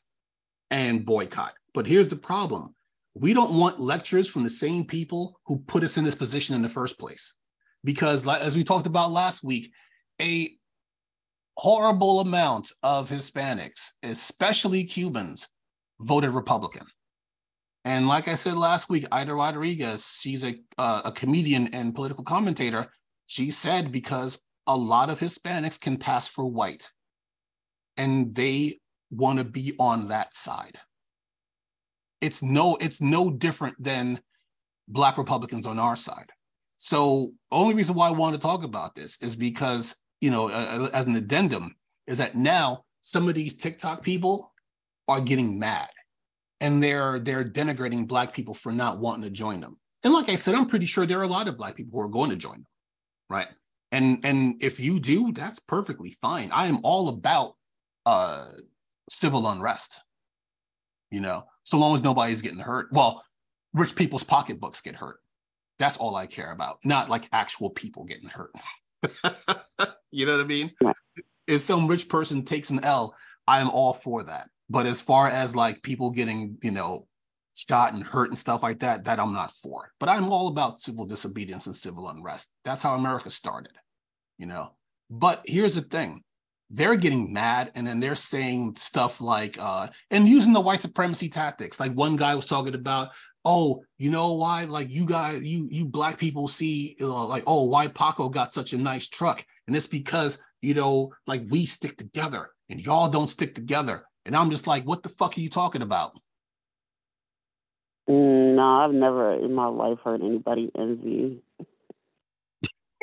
and boycott. But here's the problem we don't want lectures from the same people who put us in this position in the first place. Because, as we talked about last week, a horrible amount of Hispanics, especially Cubans, voted Republican. And like I said last week, Ida Rodriguez, she's a uh, a comedian and political commentator. She said because a lot of Hispanics can pass for white, and they want to be on that side. It's no, it's no different than Black Republicans on our side. So, only reason why I want to talk about this is because you know, uh, as an addendum, is that now some of these TikTok people are getting mad and they're they're denigrating black people for not wanting to join them. And like I said, I'm pretty sure there are a lot of black people who are going to join them, right? And and if you do, that's perfectly fine. I am all about uh civil unrest, you know, so long as nobody's getting hurt. Well, rich people's pocketbooks get hurt. That's all I care about, not like actual people getting hurt. (laughs) you know what I mean? If some rich person takes an L, I am all for that. But as far as like people getting, you know, shot and hurt and stuff like that, that I'm not for. But I'm all about civil disobedience and civil unrest. That's how America started, you know. But here's the thing they're getting mad and then they're saying stuff like uh and using the white supremacy tactics like one guy was talking about oh you know why like you guys you you black people see uh, like oh why paco got such a nice truck and it's because you know like we stick together and y'all don't stick together and i'm just like what the fuck are you talking about mm, no i've never in my life heard anybody envy (laughs)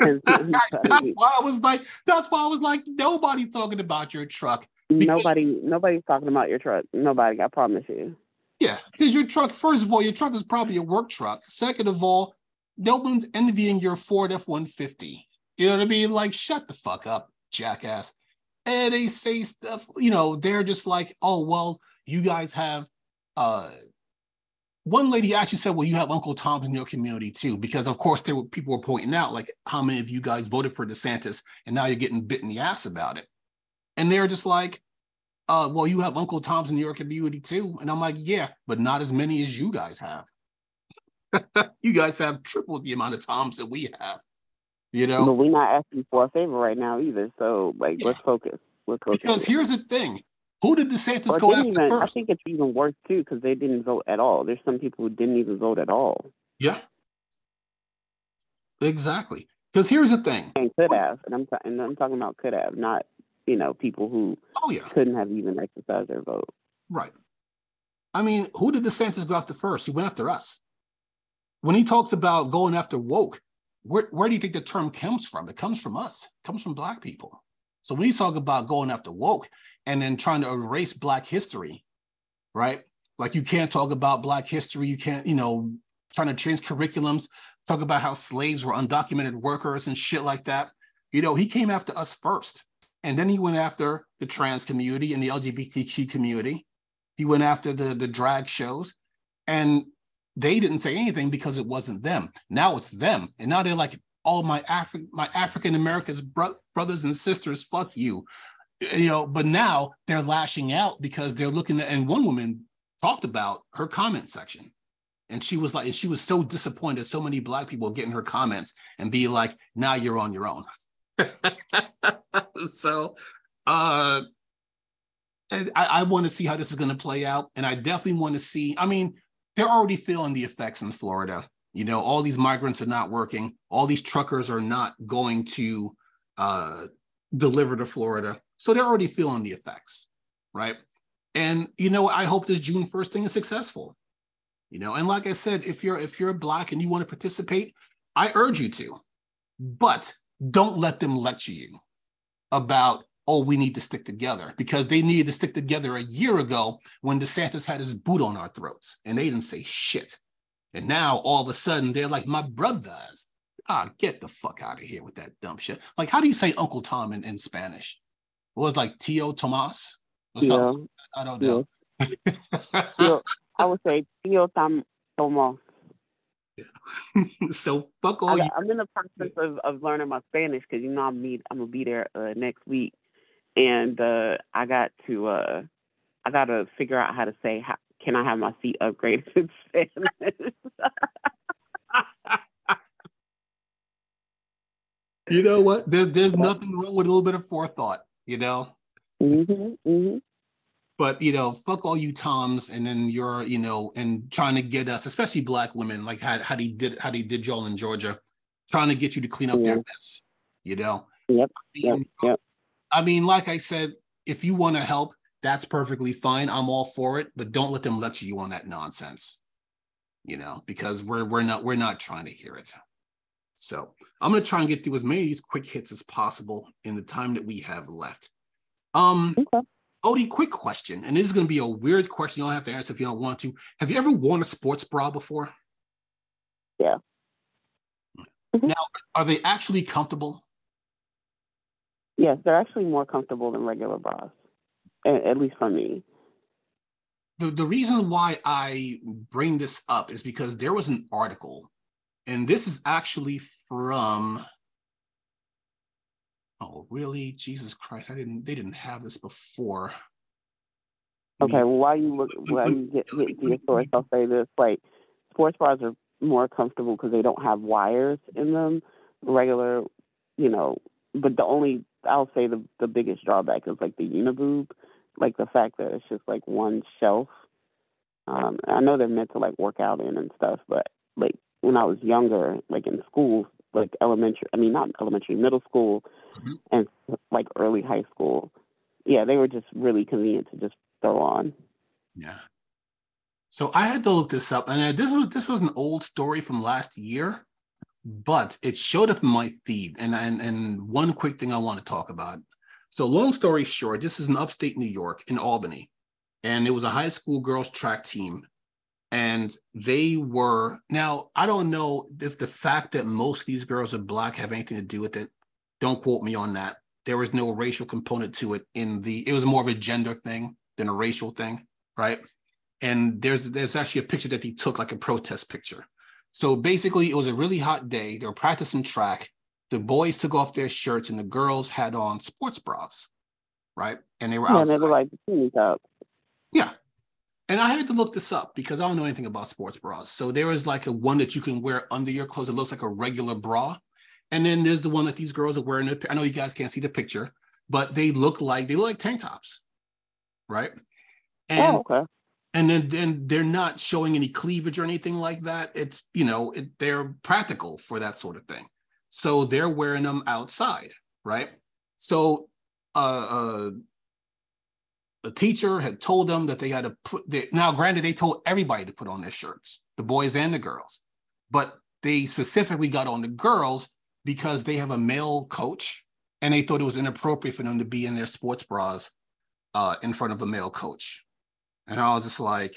(laughs) that's why I was like, that's why I was like, nobody's talking about your truck. Nobody, nobody's talking about your truck. Nobody, I promise you. Yeah, because your truck, first of all, your truck is probably a work truck. Second of all, no one's envying your Ford F 150. You know what I mean? Like, shut the fuck up, jackass. And they say stuff, you know, they're just like, oh, well, you guys have uh one lady actually said, "Well, you have Uncle Tom's in your community too," because of course there were people were pointing out like how many of you guys voted for DeSantis, and now you're getting bit in the ass about it, and they're just like, uh, "Well, you have Uncle Tom's in your community too," and I'm like, "Yeah, but not as many as you guys have. (laughs) you guys have triple the amount of Toms that we have." You know, but we're not asking for a favor right now either. So, like, yeah. let's focus. Let's focus. Because here's the thing: who did DeSantis or go after even, first? I think it's even worse too because they didn't vote at all. There's some people who didn't even vote at all. Yeah, exactly. Because here's the thing, and could have, and I'm and I'm talking about could have, not you know people who oh yeah couldn't have even exercised their vote. Right. I mean, who did DeSantis go after first? He went after us. When he talks about going after woke, where, where do you think the term comes from? It comes from us. It comes from black people. So when you talk about going after woke and then trying to erase black history, right? Like you can't talk about black history, you can't, you know, trying to change curriculums, talk about how slaves were undocumented workers and shit like that. You know, he came after us first. And then he went after the trans community and the LGBTQ community. He went after the, the drag shows. And they didn't say anything because it wasn't them. Now it's them. And now they're like, all my Afri- my African Americans bro- brothers and sisters, fuck you. You know, but now they're lashing out because they're looking at, and one woman talked about her comment section. And she was like, and she was so disappointed. So many black people getting her comments and be like, now you're on your own. (laughs) so uh I, I want to see how this is going to play out. And I definitely want to see, I mean, they're already feeling the effects in Florida. You know, all these migrants are not working. All these truckers are not going to uh, deliver to Florida. So they're already feeling the effects, right? And you know, I hope this June 1st thing is successful. You know, and like I said, if you're if you're black and you want to participate, I urge you to, but don't let them lecture you about oh, we need to stick together because they needed to stick together a year ago when DeSantis had his boot on our throats and they didn't say shit. And now all of a sudden they're like, my brothers. Ah, get the fuck out of here with that dumb shit. Like, how do you say Uncle Tom in, in Spanish? What was like Tio Tomas? Or something? Yeah. I don't know. Yeah. I would say Tio Tom Tomas. Yeah. (laughs) so fuck all I, am in the process of, of learning my Spanish because you know I'm meet I'm gonna be there uh, next week, and uh, I got to uh, I got to figure out how to say how, can I have my seat upgraded in Spanish? you know what? There's there's nothing wrong with a little bit of forethought, you know. Mm-hmm, mm-hmm. But you know, fuck all you Toms, and then you're you know, and trying to get us, especially black women, like how how he did how he did y'all in Georgia, trying to get you to clean up their mess. You know. Yep. Yep. Yep. I mean, like I said, if you want to help, that's perfectly fine. I'm all for it, but don't let them lecture you on that nonsense. You know, because we're we're not we're not trying to hear it. So I'm gonna try and get through as many of these quick hits as possible in the time that we have left. Um, okay. Odi, quick question, and this is going to be a weird question. You don't have to answer if you don't want to. Have you ever worn a sports bra before? Yeah. Mm-hmm. Now, are they actually comfortable? Yes, they're actually more comfortable than regular bras, at least for me. The, the reason why I bring this up is because there was an article, and this is actually from Oh, really? Jesus Christ! I didn't. They didn't have this before. Okay, well, while you look, while you get, get to your source, I'll say this: like, sports bras are more comfortable because they don't have wires in them. Regular, you know, but the only I'll say the the biggest drawback is like the uniboob, like the fact that it's just like one shelf. Um, I know they're meant to like work out in and stuff, but like when I was younger, like in school, like elementary, I mean not elementary, middle school, mm-hmm. and like early high school. Yeah, they were just really convenient to just throw on. Yeah. So I had to look this up, and this was this was an old story from last year, but it showed up in my feed. And and and one quick thing I want to talk about. So long story short, this is in upstate New York in Albany, and it was a high school girls track team. And they were now i don't know if the fact that most of these girls are black have anything to do with it. Don't quote me on that. There was no racial component to it in the it was more of a gender thing than a racial thing right? And there's there's actually a picture that he took like a protest picture so basically it was a really hot day they were practicing track the boys took off their shirts and the girls had on sports bras right and they were out. yeah, outside. they were like bikini tops yeah and I had to look this up because I don't know anything about sports bras. So there is like a one that you can wear under your clothes. It looks like a regular bra. And then there's the one that these girls are wearing. I know you guys can't see the picture, but they look like they look like tank tops, right? And oh, okay. And then, then they're not showing any cleavage or anything like that. It's you know it, they're practical for that sort of thing. So they're wearing them outside, right? So uh, uh the teacher had told them that they had to put the, now granted they told everybody to put on their shirts the boys and the girls but they specifically got on the girls because they have a male coach and they thought it was inappropriate for them to be in their sports bras uh, in front of a male coach and i was just like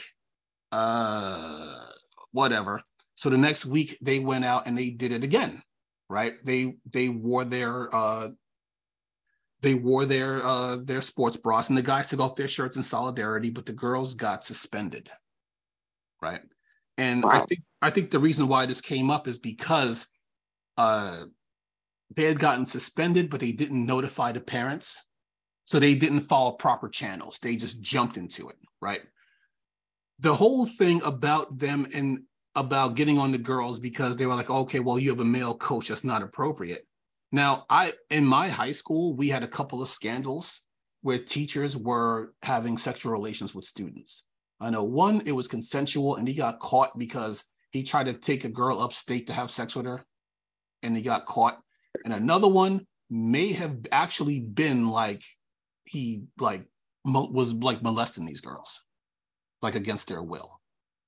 uh whatever so the next week they went out and they did it again right they they wore their uh they wore their uh, their sports bras, and the guys took off their shirts in solidarity, but the girls got suspended. Right, and wow. I think I think the reason why this came up is because uh, they had gotten suspended, but they didn't notify the parents, so they didn't follow proper channels. They just jumped into it. Right, the whole thing about them and about getting on the girls because they were like, okay, well, you have a male coach, that's not appropriate now, I in my high school, we had a couple of scandals where teachers were having sexual relations with students. I know one, it was consensual, and he got caught because he tried to take a girl upstate to have sex with her, and he got caught. And another one may have actually been like he like was like molesting these girls, like against their will.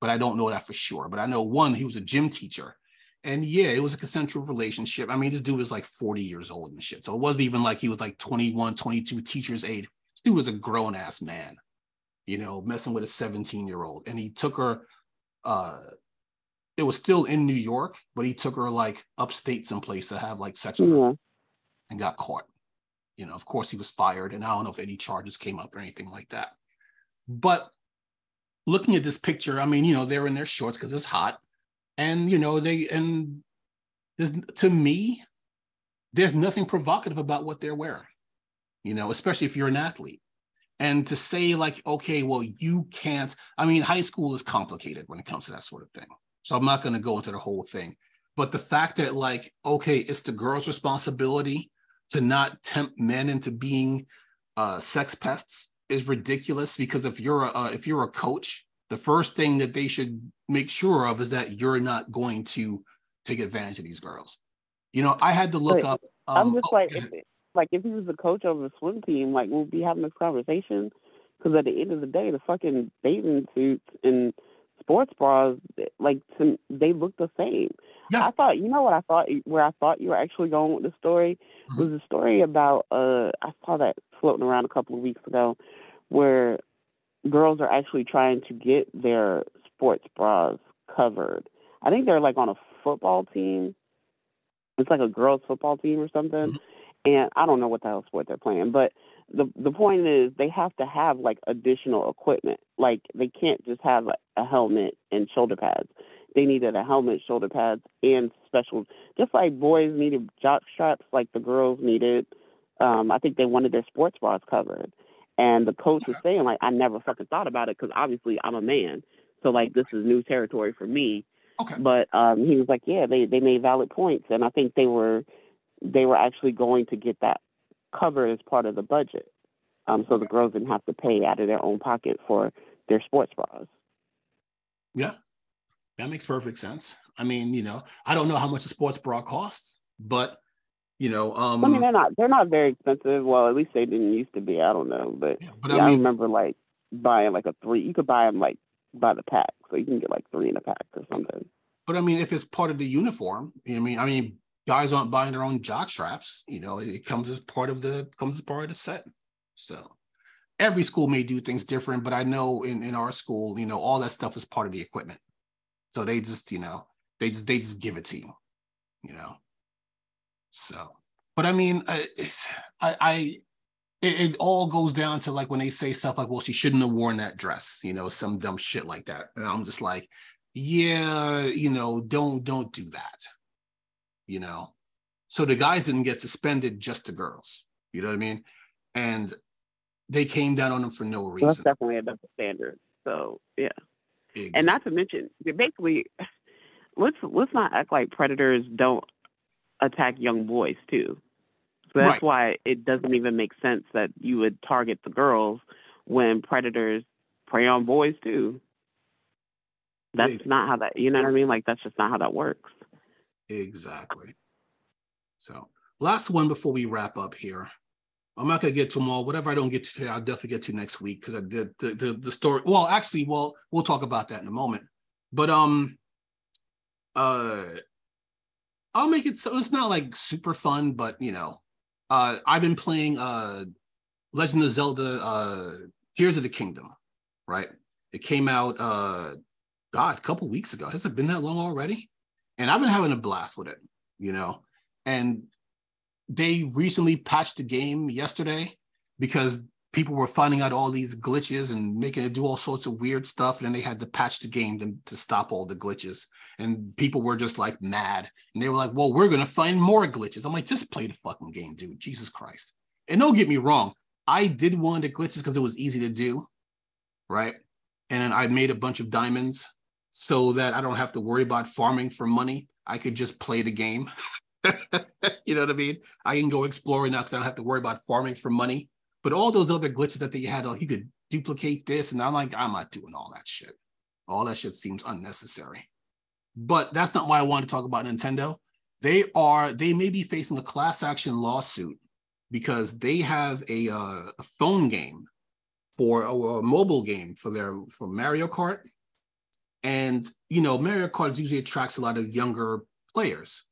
But I don't know that for sure. But I know one, he was a gym teacher and yeah, it was a consensual relationship. I mean, this dude was like 40 years old and shit. So it wasn't even like he was like 21, 22, teacher's aide. This dude was a grown ass man, you know, messing with a 17 year old. And he took her, uh, it was still in New York, but he took her like upstate someplace to have like sex with her and got caught. You know, of course he was fired, and I don't know if any charges came up or anything like that. But looking at this picture, I mean, you know, they're in their shorts because it's hot and you know they and to me there's nothing provocative about what they're wearing you know especially if you're an athlete. And to say like okay well you can't i mean high school is complicated when it comes to that sort of thing. So i'm not going to go into the whole thing. But the fact that like okay it's the girl's responsibility to not tempt men into being uh, sex pests is ridiculous because if you're a uh, if you're a coach the first thing that they should make sure of is that you're not going to take advantage of these girls. You know, I had to look up. Um, I'm just oh, like, if, like if he was a coach of a swim team, like we'll be having this conversation. Because at the end of the day, the fucking bathing suits and sports bras, like to, they look the same. Yeah. I thought, you know what I thought, where I thought you were actually going with the story mm-hmm. was a story about. uh I saw that floating around a couple of weeks ago, where girls are actually trying to get their sports bras covered. I think they're like on a football team. It's like a girls football team or something. Mm-hmm. And I don't know what the hell sport they're playing, but the the point is they have to have like additional equipment. Like they can't just have a, a helmet and shoulder pads. They needed a helmet, shoulder pads, and special. Just like boys needed jock straps, like the girls needed. Um, I think they wanted their sports bras covered. And the coach was saying like, I never fucking thought about it because obviously I'm a man, so like this is new territory for me. Okay. But um, he was like, yeah, they they made valid points, and I think they were they were actually going to get that covered as part of the budget, um, so the girls didn't have to pay out of their own pocket for their sports bras. Yeah, that makes perfect sense. I mean, you know, I don't know how much a sports bra costs, but you know, um, I mean, they're not they're not very expensive. Well, at least they didn't used to be. I don't know, but, yeah, but yeah, I, mean, I remember like buying like a three. You could buy them like by the pack, so you can get like three in a pack or something. But I mean, if it's part of the uniform, I mean, I mean, guys aren't buying their own jock straps. You know, it comes as part of the comes as part of the set. So every school may do things different, but I know in in our school, you know, all that stuff is part of the equipment. So they just, you know, they just they just give it to you, you know. So, but I mean, I, I, it, it, all goes down to like when they say stuff like, "Well, she shouldn't have worn that dress," you know, some dumb shit like that, and I'm just like, yeah, you know, don't don't do that, you know. So the guys didn't get suspended, just the girls. You know what I mean? And they came down on them for no reason. Well, that's definitely a double standard. So yeah, exactly. and not to mention, basically, let's let's not act like predators don't attack young boys too. So that's right. why it doesn't even make sense that you would target the girls when predators prey on boys too. That's not how that you know what I mean? Like that's just not how that works. Exactly. So last one before we wrap up here. I'm not gonna get to them all. Whatever I don't get to today, I'll definitely get to next week because I did the, the, the story. Well, actually, well, we'll talk about that in a moment. But um, uh, I'll make it so it's not like super fun, but you know, uh, I've been playing uh, Legend of Zelda: uh, Tears of the Kingdom, right? It came out, uh, God, a couple weeks ago. Has it been that long already? And I've been having a blast with it, you know. And they recently patched the game yesterday because people were finding out all these glitches and making it do all sorts of weird stuff. And then they had to patch the game to, to stop all the glitches. And people were just like mad. And they were like, well, we're going to find more glitches. I'm like, just play the fucking game, dude. Jesus Christ. And don't get me wrong. I did one of the glitches because it was easy to do. Right. And then I made a bunch of diamonds so that I don't have to worry about farming for money. I could just play the game. (laughs) you know what I mean? I can go exploring now because I don't have to worry about farming for money. But all those other glitches that they had, like you could duplicate this, and I'm like, I'm not doing all that shit. All that shit seems unnecessary. But that's not why I want to talk about Nintendo. They are they may be facing a class action lawsuit because they have a, uh, a phone game for a, a, mobile game for their for Mario Kart, and you know Mario Kart usually attracts a lot of younger players,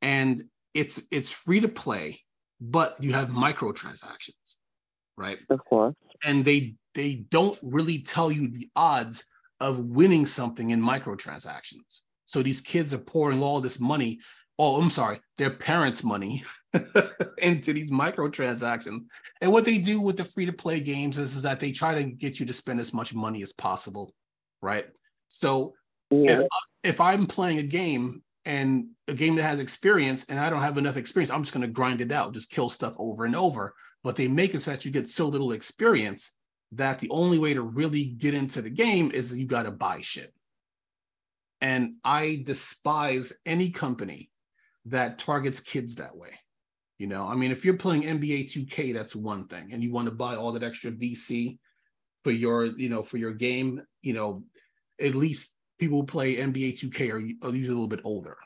and it's it's free to play, but you have microtransactions right? Of course. And they they don't really tell you the odds of winning something in microtransactions. So these kids are pouring all this money, oh, I'm sorry, their parents' money (laughs) into these microtransactions. And what they do with the free to play games is, is that they try to get you to spend as much money as possible, right? So yeah. if, if I'm playing a game and a game that has experience and I don't have enough experience, I'm just going to grind it out, just kill stuff over and over but they make it so that you get so little experience that the only way to really get into the game is you got to buy shit. And I despise any company that targets kids that way. You know, I mean, if you're playing NBA 2K, that's one thing, and you want to buy all that extra VC for your, you know, for your game, you know, at least people who play NBA 2K are, are usually a little bit older.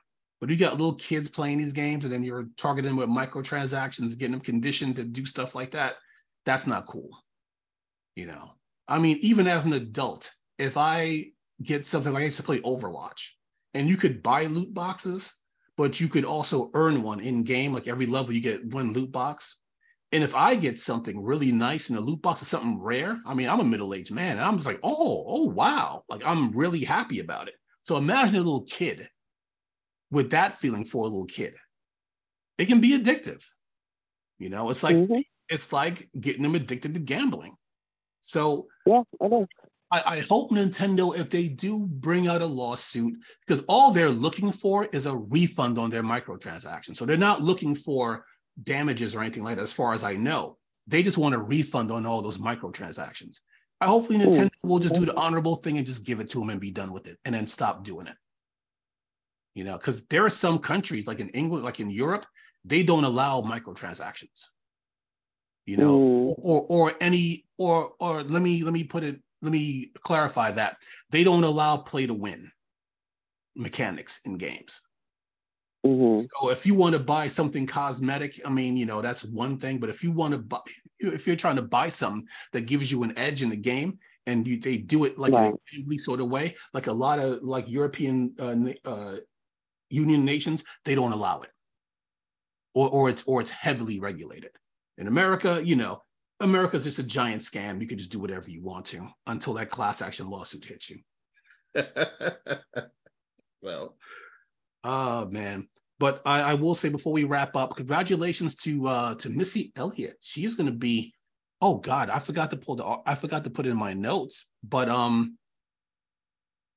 But you got little kids playing these games, and then you're targeting them with microtransactions, getting them conditioned to do stuff like that. That's not cool. You know, I mean, even as an adult, if I get something like I used to play Overwatch, and you could buy loot boxes, but you could also earn one in game. Like every level, you get one loot box. And if I get something really nice in a loot box or something rare, I mean, I'm a middle-aged man. And I'm just like, oh, oh, wow. Like I'm really happy about it. So imagine a little kid with that feeling for a little kid. It can be addictive. You know, it's like mm-hmm. it's like getting them addicted to gambling. So yeah, it is. I, I, hope Nintendo, if they do bring out a lawsuit, because all they're looking for is a refund on their microtransactions. So they're not looking for damages or anything like that, as far as I know. They just want a refund on all those microtransactions. I hopefully Nintendo Ooh. will just do the honorable thing and just give it to them and be done with it and then stop doing it. You know, because there are some countries like in England, like in Europe, they don't allow microtransactions. You know, or or any or or let me let me put it let me clarify that they don't allow play to win mechanics in games. Mm-hmm. So if you want to buy something cosmetic, I mean, you know, that's one thing. But if you want to buy, if you're trying to buy something that gives you an edge in the game, and you, they do it like right. in a family sort of way, like a lot of like European uh, uh, Union nations, they don't allow it, or or it's or it's heavily regulated. In America, you know, America's just a giant scam. You can just do whatever you want to until that class action lawsuit hits you. (laughs) well, oh man. But I, I, will say before we wrap up, congratulations to uh to Missy Elliott. She is gonna be, oh God, I forgot to pull the I forgot to put it in my notes, but um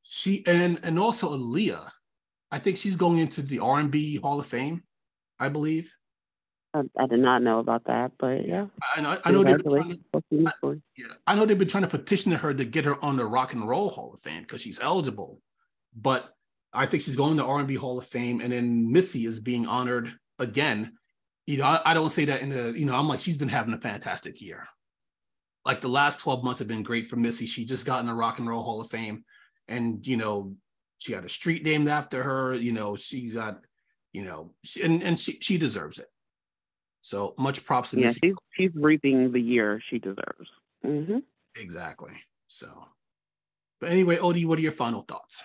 she and and also Aaliyah. I think she's going into the R&B Hall of Fame, I believe. I, I, did not know about that, but yeah. I know. I know they've been trying to, I, yeah, I know they've been trying to petition her to get her on the Rock and Roll Hall of Fame because she's eligible, but I think she's going to R&B Hall of Fame, and then Missy is being honored again. You know, I, I don't say that in the. You know, I'm like she's been having a fantastic year. Like the last 12 months have been great for Missy. She just got in the Rock and Roll Hall of Fame, and you know, she had a street named after her. You know, she's got, you know, and and she she deserves it. So much props to Missy. yeah, She's, she's reaping the year she deserves. Mm-hmm. Exactly. So, but anyway, Odi, what are your final thoughts?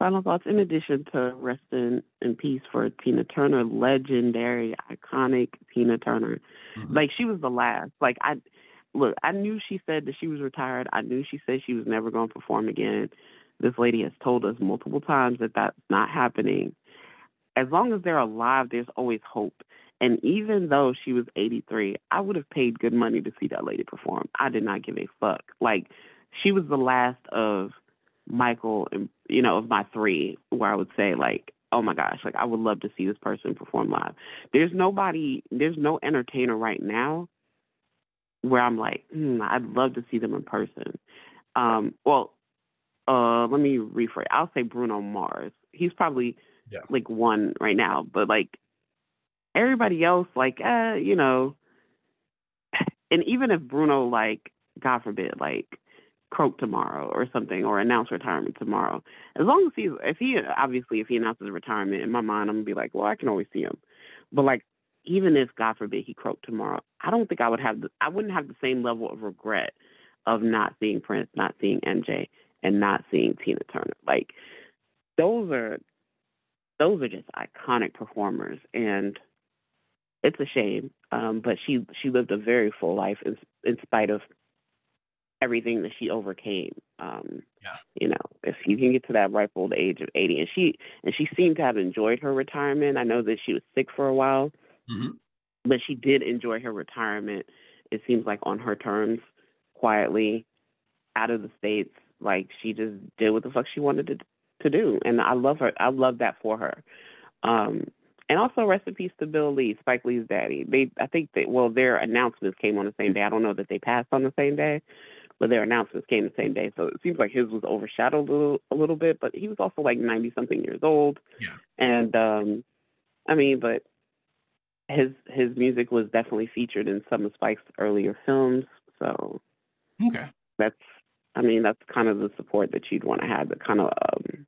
Final thoughts. In addition to rest in, in peace for Tina Turner, legendary, iconic Tina Turner. Mm-hmm. Like she was the last. Like I look, I knew she said that she was retired. I knew she said she was never going to perform again. This lady has told us multiple times that that's not happening. As long as they're alive, there's always hope. And even though she was 83, I would have paid good money to see that lady perform. I did not give a fuck. Like, she was the last of Michael and, you know, of my three where I would say, like, oh my gosh, like, I would love to see this person perform live. There's nobody, there's no entertainer right now where I'm like, hmm, I'd love to see them in person. Um, well, uh, let me rephrase. I'll say Bruno Mars. He's probably yeah. like one right now, but like everybody else, like, uh, you know, and even if Bruno, like, God forbid, like, croak tomorrow or something, or announce retirement tomorrow, as long as he's, if he, obviously, if he announces retirement, in my mind, I'm gonna be like, well, I can always see him. But, like, even if, God forbid, he croaked tomorrow, I don't think I would have, the, I wouldn't have the same level of regret of not seeing Prince, not seeing MJ, and not seeing Tina Turner. Like, those are, those are just iconic performers. And, it's a shame. Um, but she she lived a very full life in in spite of everything that she overcame. Um, yeah. You know, if you can get to that ripe old age of 80, and she and she seemed to have enjoyed her retirement. I know that she was sick for a while, mm-hmm. but she did enjoy her retirement. It seems like on her terms, quietly, out of the states. Like she just did what the fuck she wanted to to do, and I love her. I love that for her. Um, and also rest in peace to Bill Lee, Spike Lee's daddy. They, I think that well, their announcements came on the same day. I don't know that they passed on the same day, but their announcements came the same day. So it seems like his was overshadowed a little, a little bit. But he was also like ninety something years old. Yeah. And um, I mean, but his his music was definitely featured in some of Spike's earlier films. So okay, that's I mean that's kind of the support that you'd want to have. The kind of um,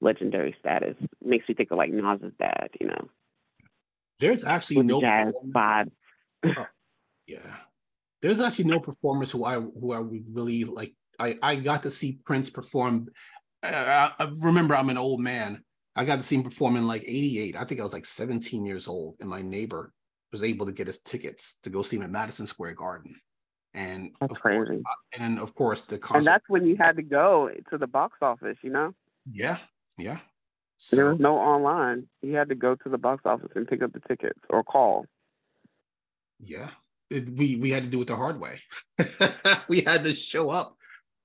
legendary status. Makes me think of like Nas's dad, you know. There's actually With no jazz vibe. Oh, yeah. There's actually no performers who I who I would really like. I I got to see Prince perform. I, I remember I'm an old man. I got to see him perform in like '88. I think I was like 17 years old, and my neighbor was able to get his tickets to go see him at Madison Square Garden. And That's of course, crazy. and of course the concert. And that's when you had to go to the box office, you know? yeah, yeah. There was no online. You had to go to the box office and pick up the tickets or call. yeah, we we had to do it the hard way. (laughs) we had to show up.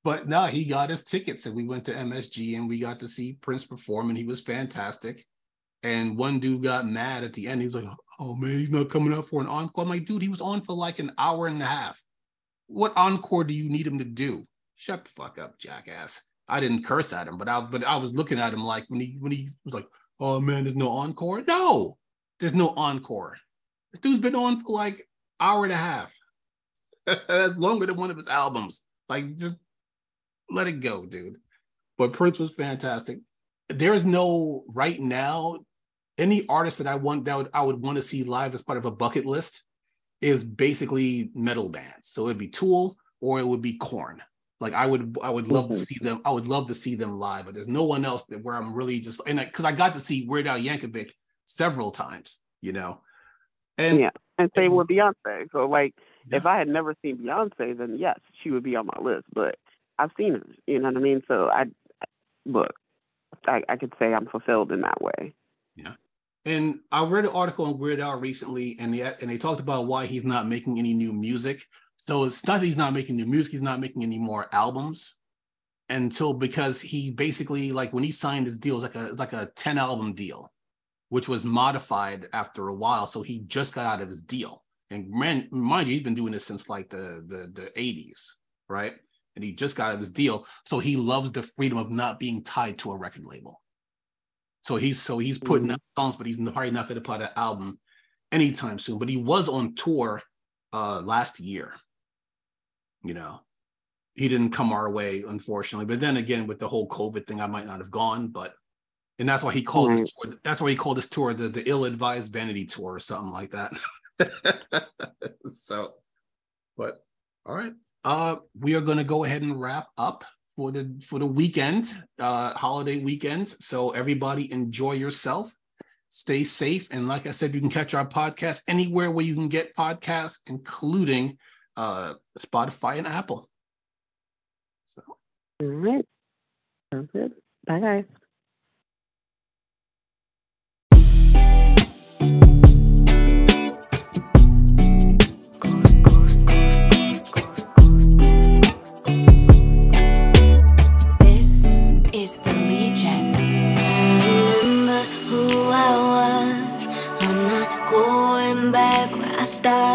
But no, he got his tickets and we went to MSG and we got to see Prince perform and he was fantastic. And one dude got mad at the end. He was like, "Oh man, he's not coming out for an encore." I'm like, "Dude, he was on for like an hour and a half. What encore do you need him to do? Shut the fuck up, jackass." I didn't curse at him, but I but I was looking at him like when he when he was like, "Oh man, there's no encore." No, there's no encore. This dude's been on for like hour and a half. (laughs) That's longer than one of his albums. Like, just let it go, dude. But Prince was fantastic. There is no right now any artist that I want that would, I would want to see live as part of a bucket list is basically metal bands. So it'd be Tool or it would be Korn. Like I would I would love to Mhm. see them. I would love to see them live, but there's no one else that where I'm really just and because I, got to see Weird Al Yankovic several times, you know. And Yeah. And same Mhm. with Beyonce. So like if I had never seen Beyonce, then yes, she would be on my list. But I've seen her. You know what I mean? So I look, I, I could say I'm fulfilled in that way. Yeah. And I read an article on Weird Al recently, and they and they talked about why he's not making any new music. So it's not that he's not making new music; he's not making any more albums until because he basically like when he signed his deal, it was like a like a ten album deal, which was modified after a while. So he just got out of his deal, and man, mind you, he's been doing this since like the the the eighties, right? And he just got out of his deal, so he loves the freedom of not being tied to a record label. So he's so he's putting Mhm. out songs, but he's probably not going to put out an album anytime soon. But he was on tour uh last year. You know, he didn't come our way, unfortunately. But then again, with the whole COVID thing, I might not have gone. But and that's why he called this tour. That's why he called this tour the the ill-advised vanity tour or something like that. (laughs) so, but all right. Uh, we are going to go ahead and wrap up for the for the weekend, uh, holiday weekend. So everybody enjoy yourself, stay safe, and like I said, you can catch our podcast anywhere where you can get podcasts, including uh, Spotify and Apple. So All right. Sounds good. Bye guys. Back where